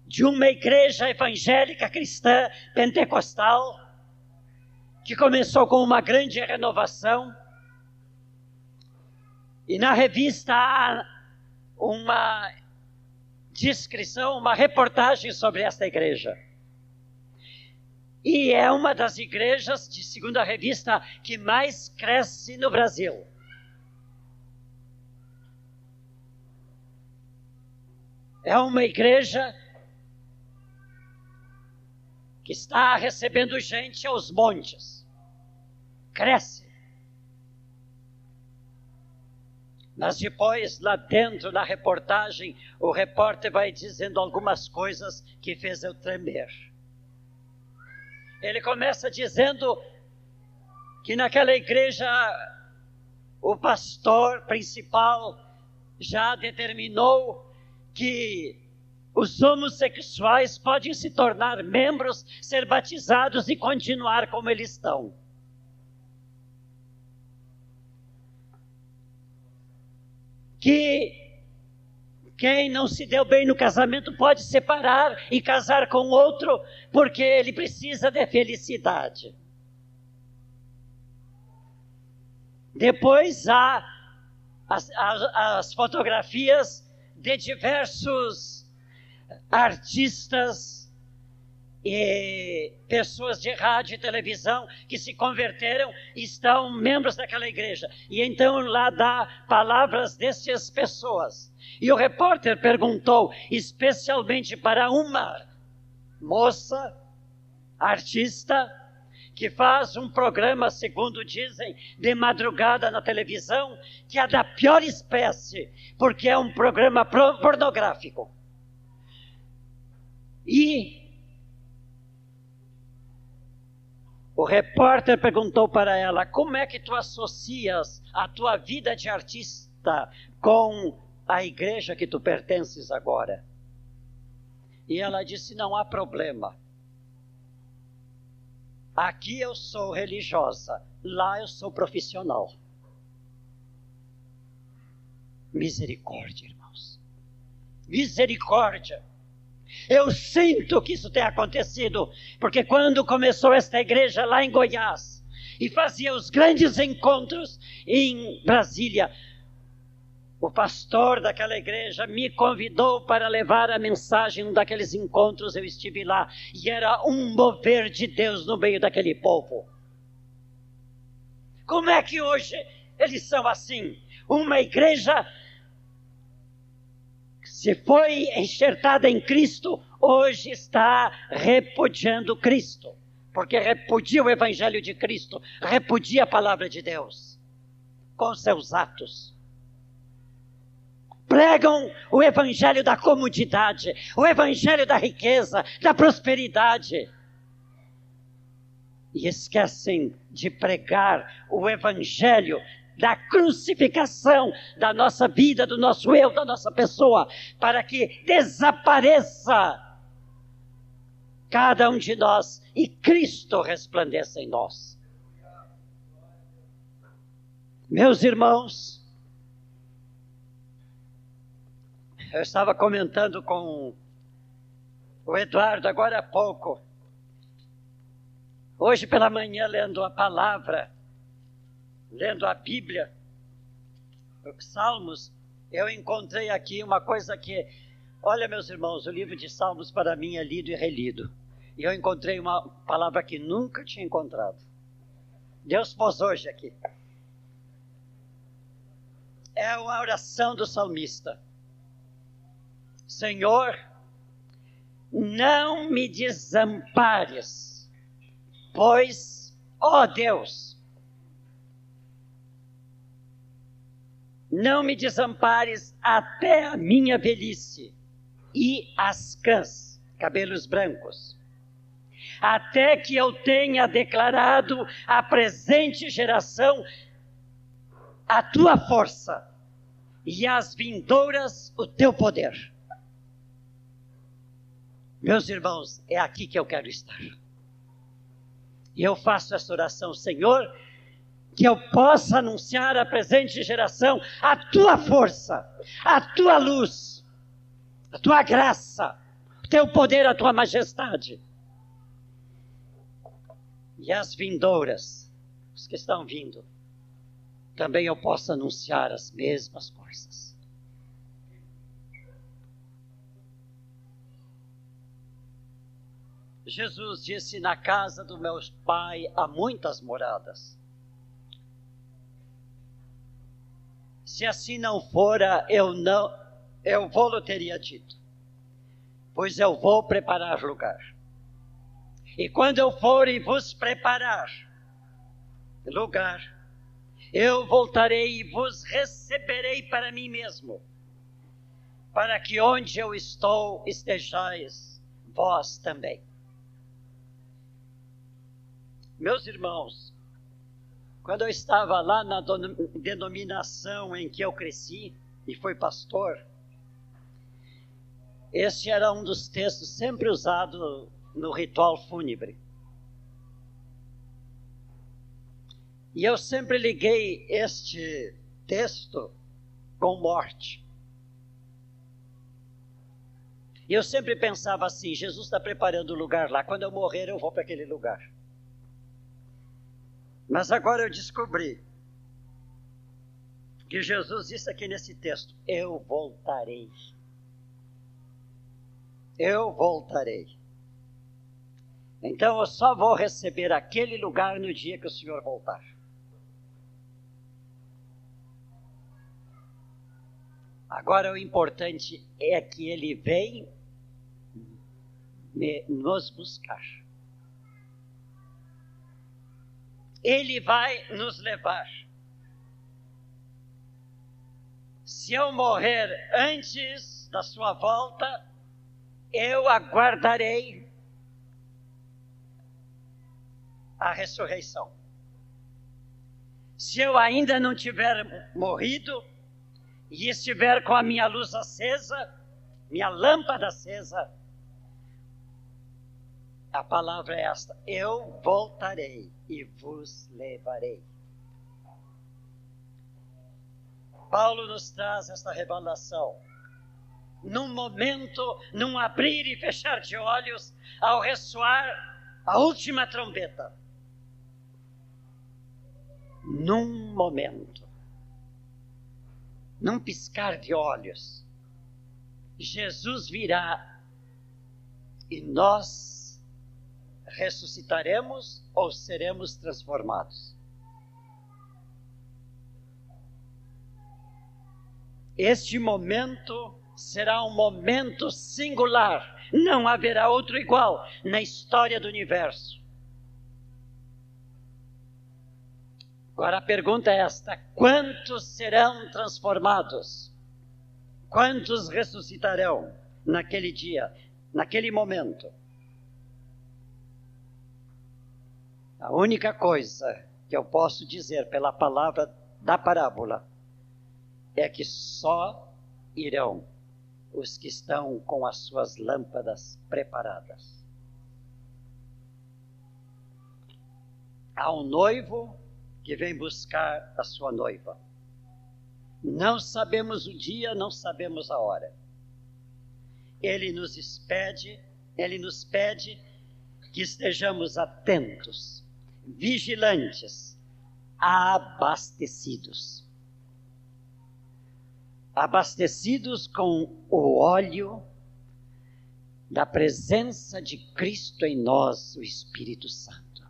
de uma igreja evangélica cristã pentecostal que começou com uma grande renovação e na revista há uma descrição, uma reportagem sobre esta igreja. E é uma das igrejas, de segunda revista, que mais cresce no Brasil. É uma igreja que está recebendo gente aos montes. Cresce. Mas depois, lá dentro na reportagem, o repórter vai dizendo algumas coisas que fez eu tremer. Ele começa dizendo que naquela igreja o pastor principal já determinou que os homossexuais podem se tornar membros, ser batizados e continuar como eles estão. Que quem não se deu bem no casamento pode separar e casar com outro, porque ele precisa de felicidade. Depois há as, as, as fotografias de diversos artistas e pessoas de rádio e televisão que se converteram estão membros daquela igreja. E então lá dá palavras dessas pessoas. E o repórter perguntou, especialmente para uma moça, artista, que faz um programa, segundo dizem, de madrugada na televisão, que é da pior espécie, porque é um programa pornográfico. E O repórter perguntou para ela: como é que tu associas a tua vida de artista com a igreja que tu pertences agora? E ela disse: não há problema. Aqui eu sou religiosa, lá eu sou profissional. Misericórdia, irmãos. Misericórdia. Eu sinto que isso tem acontecido, porque quando começou esta igreja lá em Goiás e fazia os grandes encontros em Brasília, o pastor daquela igreja me convidou para levar a mensagem num daqueles encontros. Eu estive lá e era um mover de Deus no meio daquele povo. Como é que hoje eles são assim? Uma igreja se foi enxertada em Cristo, hoje está repudiando Cristo, porque repudia o Evangelho de Cristo, repudia a palavra de Deus com seus atos. Pregam o Evangelho da comodidade, o Evangelho da riqueza, da prosperidade. e esquecem de pregar o Evangelho da crucificação da nossa vida, do nosso eu, da nossa pessoa, para que desapareça cada um de nós e Cristo resplandeça em nós. Meus irmãos, eu estava comentando com o Eduardo agora há pouco, hoje pela manhã, lendo a palavra, lendo a Bíblia, os Salmos, eu encontrei aqui uma coisa que, olha, meus irmãos, o livro de Salmos para mim é lido e relido. E eu encontrei uma palavra que nunca tinha encontrado. Deus pôs hoje aqui. É uma oração do salmista. Senhor, não me desampares, pois, ó Deus, não me desampares até a minha velhice e as cãs, cabelos brancos, até que eu tenha declarado à presente geração a tua força e às vindouras o teu poder. Meus irmãos, é aqui que eu quero estar. E eu faço essa oração, Senhor, que eu possa anunciar à presente geração a tua força, a tua luz, a tua graça, o teu poder, a tua majestade. E as vindouras, os que estão vindo, também eu possa anunciar as mesmas coisas. Jesus disse: Na casa do meu pai há muitas moradas. Se assim não fora, eu não, eu vou teria dito, pois eu vou preparar lugar. E quando eu for e vos preparar lugar, eu voltarei e vos receberei para mim mesmo, para que onde eu estou estejais vós também. Meus irmãos, quando eu estava lá na denominação em que eu cresci e fui pastor, este era um dos textos sempre usado no ritual fúnebre. E eu sempre liguei este texto com morte. E eu sempre pensava assim: Jesus está preparando o lugar lá, quando eu morrer eu vou para aquele lugar. Mas agora eu descobri que Jesus disse aqui nesse texto: Eu voltarei. Eu voltarei. Então eu só vou receber aquele lugar no dia que o Senhor voltar. Agora o importante é que ele vem nos buscar. Ele vai nos levar. Se eu morrer antes da sua volta, eu aguardarei a ressurreição. Se eu ainda não tiver morrido e estiver com a minha luz acesa, minha lâmpada acesa, a palavra é esta: eu voltarei e vos levarei. Paulo nos traz esta revelação. Num momento, num abrir e fechar de olhos, ao ressoar a última trombeta. Num momento, num piscar de olhos, Jesus virá e nós ressuscitaremos ou seremos transformados. Este momento será um momento singular, não haverá outro igual na história do universo. Agora a pergunta é esta: quantos serão transformados? Quantos ressuscitarão naquele dia, naquele momento? A única coisa que eu posso dizer pela palavra da parábola é que só irão os que estão com as suas lâmpadas preparadas. Há um noivo que vem buscar a sua noiva. Não sabemos o dia, não sabemos a hora. Ele nos pede, ele nos pede que estejamos atentos, vigilantes, abastecidos. Abastecidos com o óleo da presença de Cristo em nós, o Espírito Santo.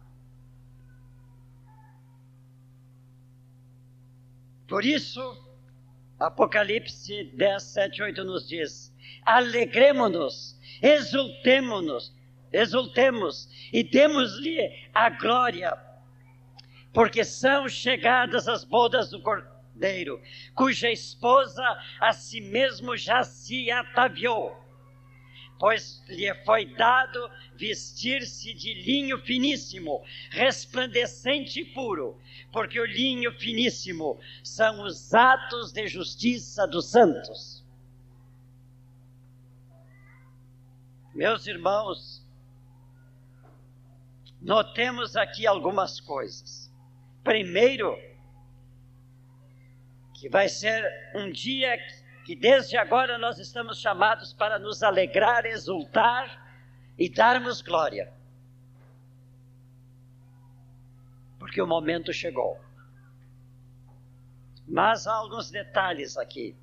Por isso, Apocalipse 10, 7, 8 nos diz: alegremos-nos, exultemos-nos, exultemos e demos-lhe a glória, porque são chegadas as bodas do Cordeiro, cuja esposa a si mesmo já se ataviou pois lhe foi dado vestir-se de linho finíssimo, resplandecente e puro, porque o linho finíssimo são os atos de justiça dos santos. Meus irmãos, notemos aqui algumas coisas. Primeiro, que vai ser um dia que desde agora nós estamos chamados para nos alegrar, exultar e darmos glória. Porque o momento chegou. Mas há alguns detalhes aqui.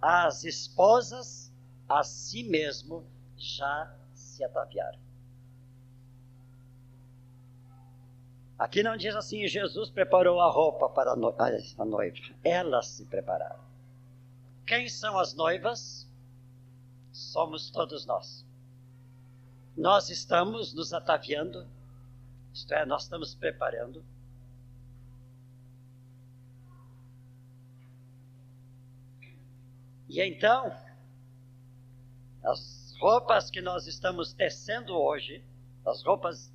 As esposas a si mesmo já se ataviaram. Aqui não diz assim: Jesus preparou a roupa para a noiva. Elas se prepararam. Quem são as noivas? Somos todos nós. Nós estamos nos ataviando, isto é, nós estamos preparando. E então, as roupas que nós estamos tecendo hoje, as roupas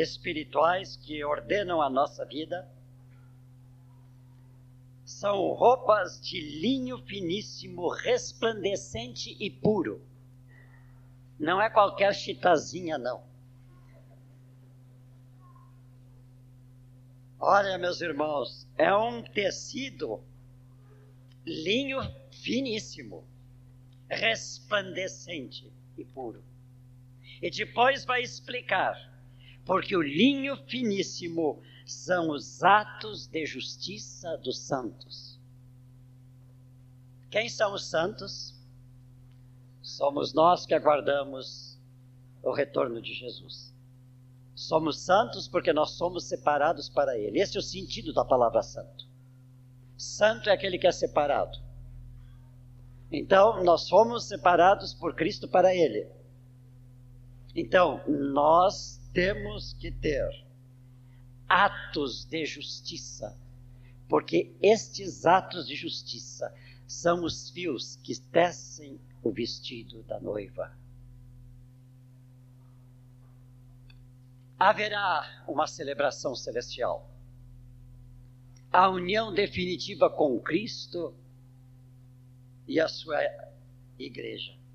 espirituais que ordenam a nossa vida, são roupas de linho finíssimo, resplandecente e puro. Não é qualquer chitazinha, não. Olha, meus irmãos, é um tecido linho finíssimo, resplandecente e puro. E depois vai explicar, porque o linho finíssimo são os atos de justiça dos santos. Quem são os santos? Somos nós que aguardamos o retorno de Jesus. Somos santos porque nós somos separados para Ele. Esse é o sentido da palavra santo. Santo é aquele que é separado. Então, nós fomos separados por Cristo para Ele. Então, nós temos que ter atos de justiça, porque estes atos de justiça são os fios que tecem o vestido da noiva. Haverá uma celebração celestial. A união definitiva com Cristo e a sua igreja.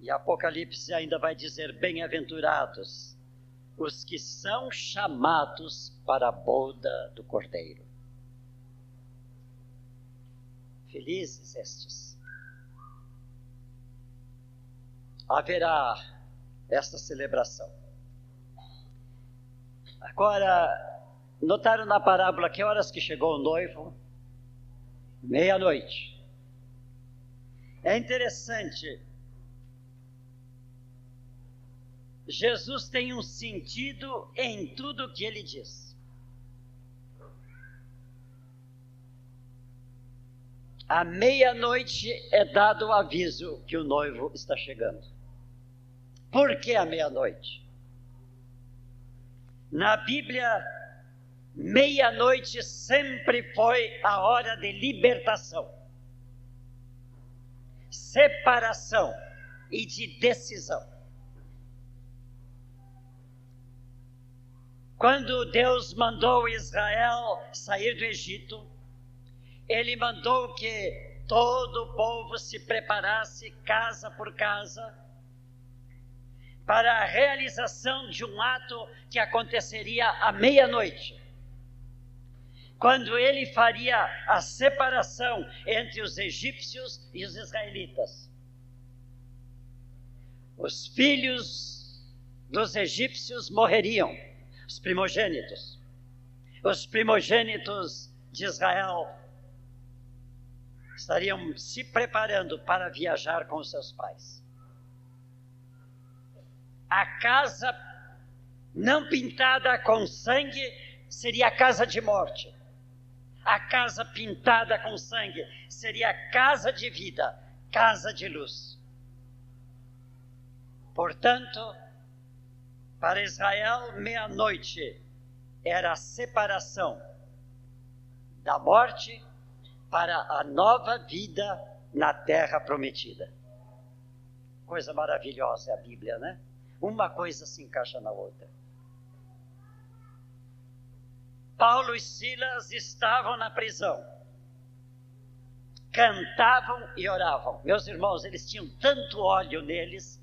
E Apocalipse ainda vai dizer: bem-aventurados os que são chamados para a boda do Cordeiro. Felizes estes. Haverá esta celebração. Agora, notaram na parábola que horas que chegou o noivo? Meia-noite. É interessante Jesus tem um sentido em tudo que ele diz. À meia-noite é dado o aviso que o noivo está chegando. Por que à meia-noite? Na Bíblia, meia-noite sempre foi a hora de libertação, separação e de decisão. Quando Deus mandou Israel sair do Egito, ele mandou que todo o povo se preparasse casa por casa para a realização de um ato que aconteceria à meia-noite. Quando ele faria a separação entre os egípcios e os israelitas. Os filhos dos egípcios morreriam, os primogênitos. Os primogênitos de Israel estariam se preparando para viajar com seus pais. A casa não pintada com sangue seria a casa de morte. A casa pintada com sangue seria a casa de vida, casa de luz. Portanto, para Israel, meia-noite era a separação da morte para a nova vida na terra prometida. Coisa maravilhosa é a Bíblia, né? Uma coisa se encaixa na outra. Paulo e Silas estavam na prisão. Cantavam e oravam. Meus irmãos, eles tinham tanto óleo neles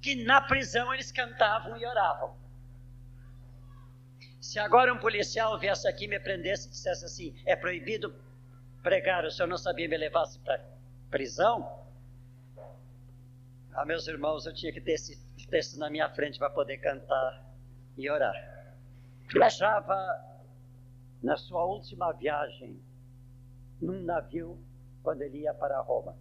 que na prisão eles cantavam e oravam. Se agora um policial viesse aqui me prendesse e dissesse assim: é proibido pregar, o senhor não sabia me levasse para prisão? Ah, meus irmãos, eu tinha que ter esse texto na minha frente para poder cantar e orar. Viajava na sua última viagem num navio quando ele ia para Roma.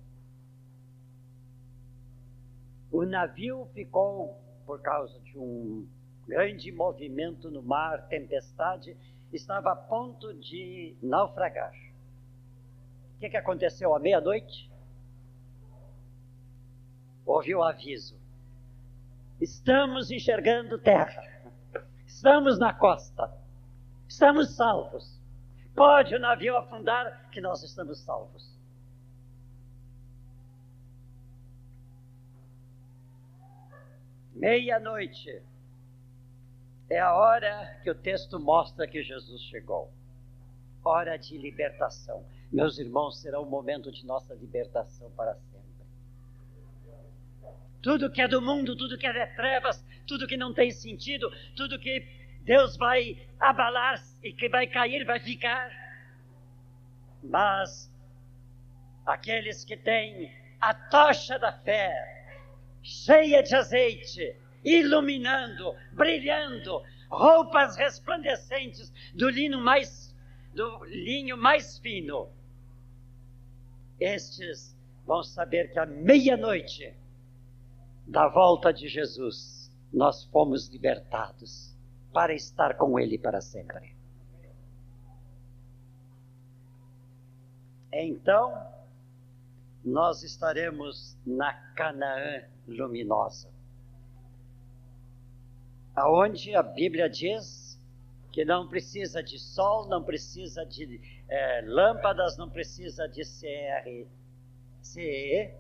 O navio ficou, por causa de um grande movimento no mar, tempestade, estava a ponto de naufragar. O que, que aconteceu à meia-noite? Houve o aviso: estamos enxergando terra, estamos na costa, estamos salvos. Pode o navio afundar, que nós estamos salvos. Meia-noite é a hora que o texto mostra que Jesus chegou hora de libertação. Meus irmãos, será o momento de nossa libertação para sempre. Tudo que é do mundo, tudo que é de trevas, tudo que não tem sentido, tudo que Deus vai abalar e que vai cair, vai ficar. Mas aqueles que têm a tocha da fé, cheia de azeite, iluminando, brilhando, roupas resplandecentes do lino mais do linho mais fino. Estes vão saber que à meia-noite da volta de Jesus nós fomos libertados para estar com Ele para sempre. Então, nós estaremos na Canaã luminosa, aonde a Bíblia diz que não precisa de sol, não precisa de é, lâmpadas, não precisa de CR, CE,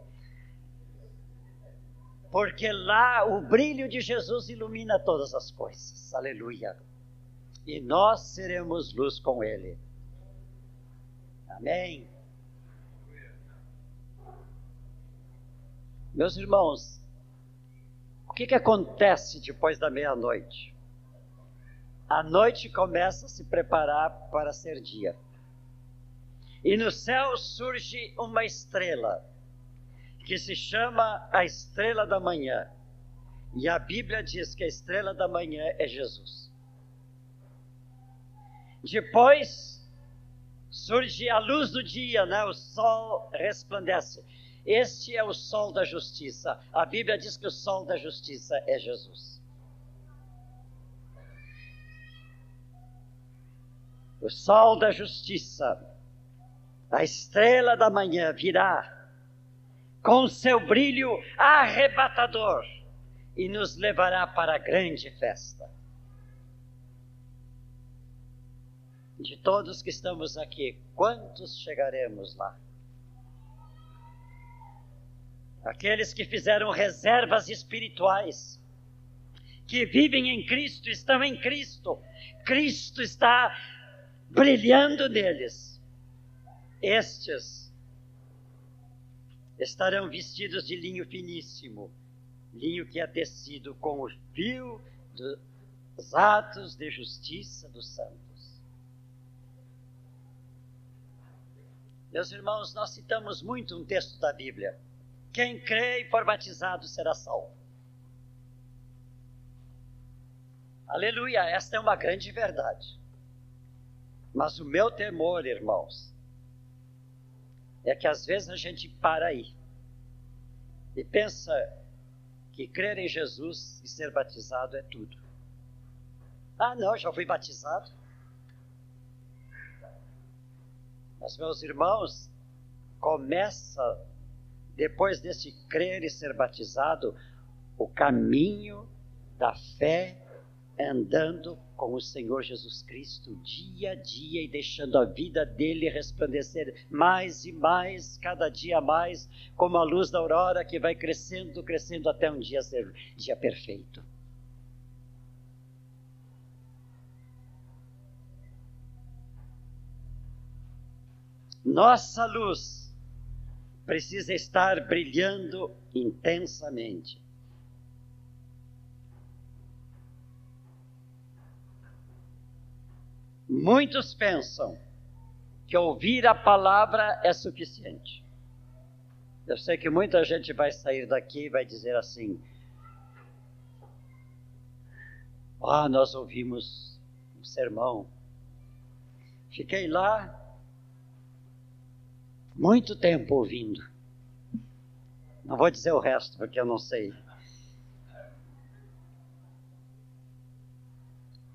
porque lá o brilho de Jesus ilumina todas as coisas. Aleluia. E nós seremos luz com Ele. Amém. Meus irmãos, o que, que acontece depois da meia-noite? A noite começa a se preparar para ser dia. E no céu surge uma estrela, que se chama a estrela da manhã. E a Bíblia diz que a estrela da manhã é Jesus. Depois surge a luz do dia, né? o sol resplandece. Este é o sol da justiça. A Bíblia diz que o sol da justiça é Jesus. o sol da justiça, a estrela da manhã virá com seu brilho arrebatador e nos levará para a grande festa. De todos que estamos aqui, quantos chegaremos lá? Aqueles que fizeram reservas espirituais, que vivem em Cristo estão em Cristo. Cristo está brilhando neles. Estes estarão vestidos de linho finíssimo, linho que é tecido com o fio dos atos de justiça dos santos. Meus irmãos, nós citamos muito um texto da Bíblia. Quem crê e for batizado será salvo. Aleluia, esta é uma grande verdade. Mas o meu temor, irmãos, é que às vezes a gente para aí e pensa que crer em Jesus e ser batizado é tudo. Ah, não, já fui batizado. Mas, meus irmãos, começa, depois desse crer e ser batizado, o caminho da fé andando com o Senhor Jesus Cristo dia a dia e deixando a vida dele resplandecer mais e mais, cada dia mais, como a luz da aurora que vai crescendo, crescendo até um dia ser dia perfeito. Nossa luz precisa estar brilhando intensamente Muitos pensam que ouvir a palavra é suficiente. Eu sei que muita gente vai sair daqui e vai dizer assim: Ah, nós ouvimos um sermão. Fiquei lá muito tempo ouvindo. Não vou dizer o resto, porque eu não sei.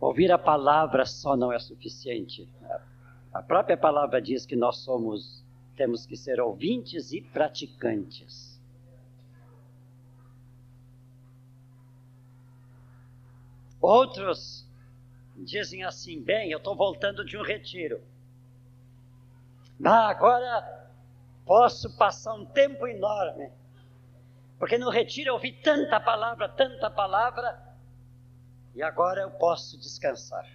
Ouvir a palavra só não é suficiente. A própria palavra diz que nós somos, temos que ser ouvintes e praticantes. Outros dizem assim: bem, eu estou voltando de um retiro. Ah, agora posso passar um tempo enorme. Porque no retiro eu ouvi tanta palavra, tanta palavra, e agora eu posso descansar.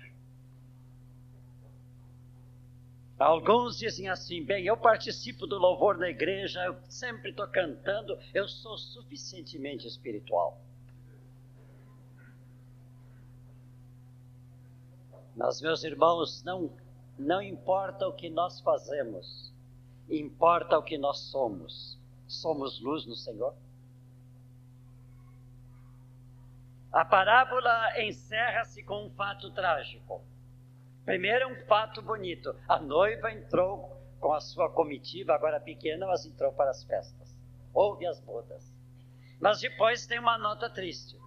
Alguns dizem assim: bem, eu participo do louvor na igreja, eu sempre estou cantando, eu sou suficientemente espiritual. Mas, meus irmãos, não, não importa o que nós fazemos, importa o que nós somos. Somos luz no Senhor. A parábola encerra-se com um fato trágico. Primeiro, um fato bonito: a noiva entrou com a sua comitiva, agora pequena, mas entrou para as festas. Houve as bodas. Mas depois tem uma nota triste.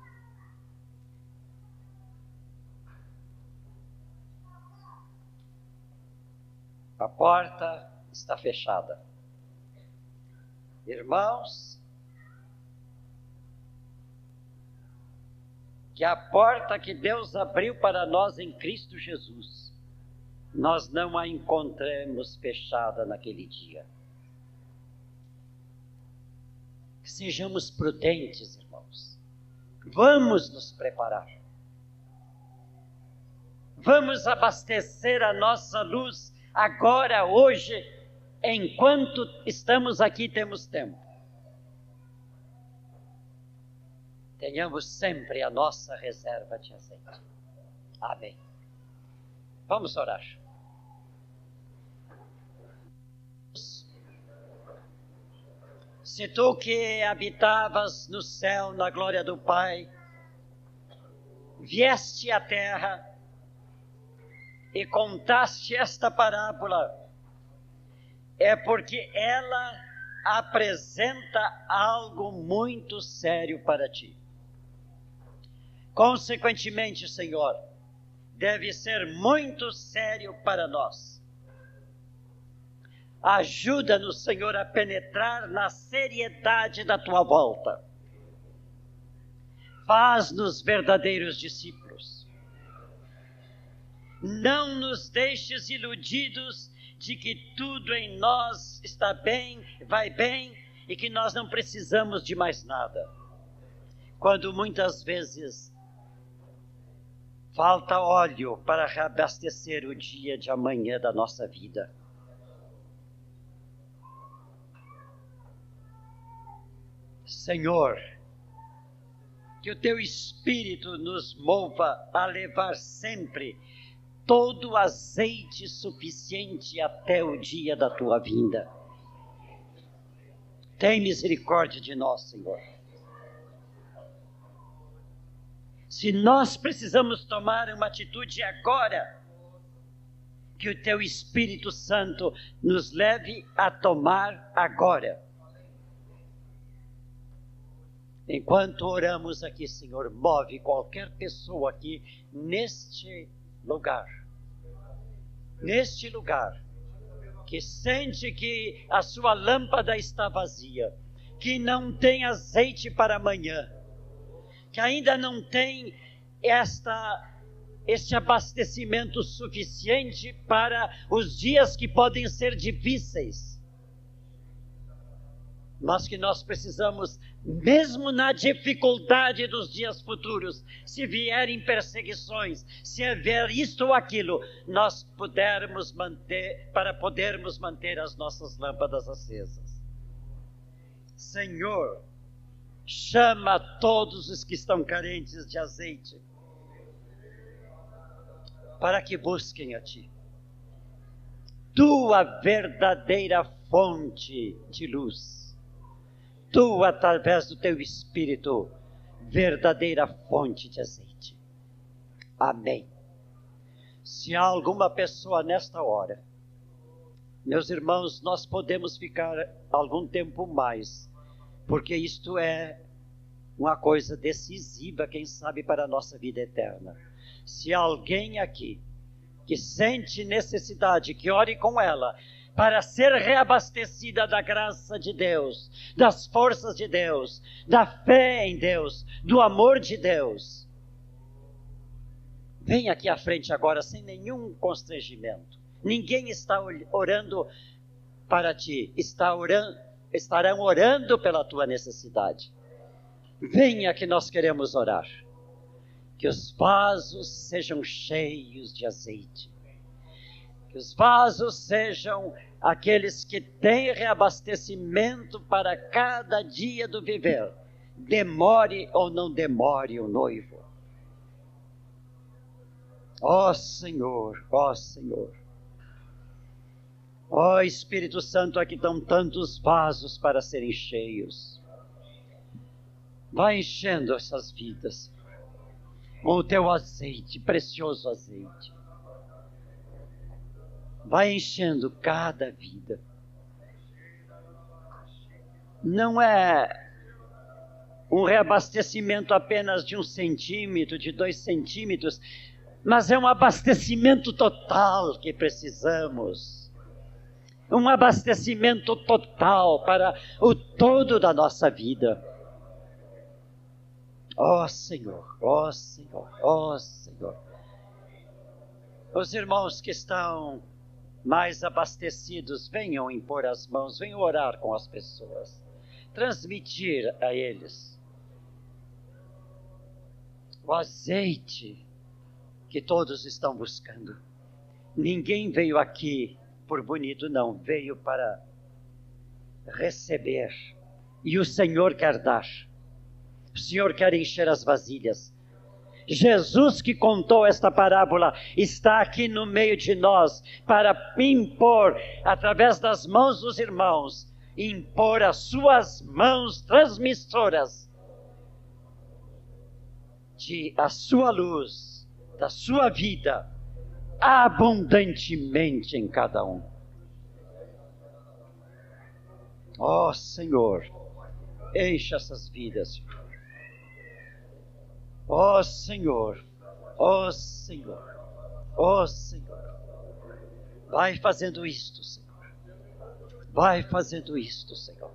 A porta está fechada. Irmãos, que a porta que Deus abriu para nós em Cristo Jesus, nós não a encontremos fechada naquele dia. Sejamos prudentes, irmãos. Vamos nos preparar. Vamos abastecer a nossa luz agora, hoje, enquanto estamos aqui, temos tempo. tenhamos sempre a nossa reserva de azeite. Amém. Vamos orar. Se tu que habitavas no céu na glória do Pai, vieste à terra e contaste esta parábola, é porque ela apresenta algo muito sério para ti. Consequentemente, Senhor, deve ser muito sério para nós. Ajuda-nos, Senhor, a penetrar na seriedade da tua volta. Faz-nos verdadeiros discípulos. Não nos deixes iludidos de que tudo em nós está bem, vai bem e que nós não precisamos de mais nada. Quando muitas vezes Falta óleo para reabastecer o dia de amanhã da nossa vida. Senhor, que o teu Espírito nos mova a levar sempre todo azeite suficiente até o dia da tua vinda. Tem misericórdia de nós, Senhor. Se nós precisamos tomar uma atitude agora, que o teu Espírito Santo nos leve a tomar agora. Enquanto oramos aqui, Senhor, move qualquer pessoa aqui neste lugar. Neste lugar que sente que a sua lâmpada está vazia, que não tem azeite para amanhã, que ainda não tem esta este abastecimento suficiente para os dias que podem ser difíceis. Mas que nós precisamos, mesmo na dificuldade dos dias futuros, se vierem perseguições, se houver isto ou aquilo, nós pudermos manter, para podermos manter as nossas lâmpadas acesas. Senhor, chama todos os que estão carentes de azeite, para que busquem a Ti. Tua verdadeira fonte de luz. Tu, através do Teu Espírito, verdadeira fonte de azeite. Amém. Se há alguma pessoa nesta hora, meus irmãos, nós podemos ficar algum tempo mais porque isto é uma coisa decisiva, quem sabe, para a nossa vida eterna. Se alguém aqui que sente necessidade, que ore com ela, para ser reabastecida da graça de Deus, das forças de Deus, da fé em Deus, do amor de Deus. Vem aqui à frente agora sem nenhum constrangimento. Ninguém está orando para ti, está orando estarão orando pela tua necessidade. Venha que nós queremos orar. Que os vasos sejam cheios de azeite. Que os vasos sejam aqueles que têm reabastecimento para cada dia do viver. Demore ou não demore o noivo. Ó oh, Senhor, ó oh, Senhor. Ó oh, Espírito Santo, aqui estão tantos vasos para serem cheios. Vai enchendo essas vidas com o teu azeite, precioso azeite. Vai enchendo cada vida. Não é um reabastecimento apenas de um centímetro, de dois centímetros, mas é um abastecimento total que precisamos um abastecimento total para o todo da nossa vida. Ó oh, Senhor, ó oh, Senhor, ó oh, Senhor. Os irmãos que estão mais abastecidos, venham impor as mãos, venham orar com as pessoas, transmitir a eles o azeite que todos estão buscando. Ninguém veio aqui por bonito, não, veio para receber. E o Senhor quer dar. O Senhor quer encher as vasilhas. Jesus que contou esta parábola está aqui no meio de nós para impor, através das mãos dos irmãos, impor as suas mãos transmissoras de a sua luz, da sua vida, abundantemente em cada um. Ó oh, Senhor, enche essas vidas. Ó oh, Senhor, ó oh, Senhor, ó Senhor. Vai fazendo isto, Senhor. Vai fazendo isto, Senhor.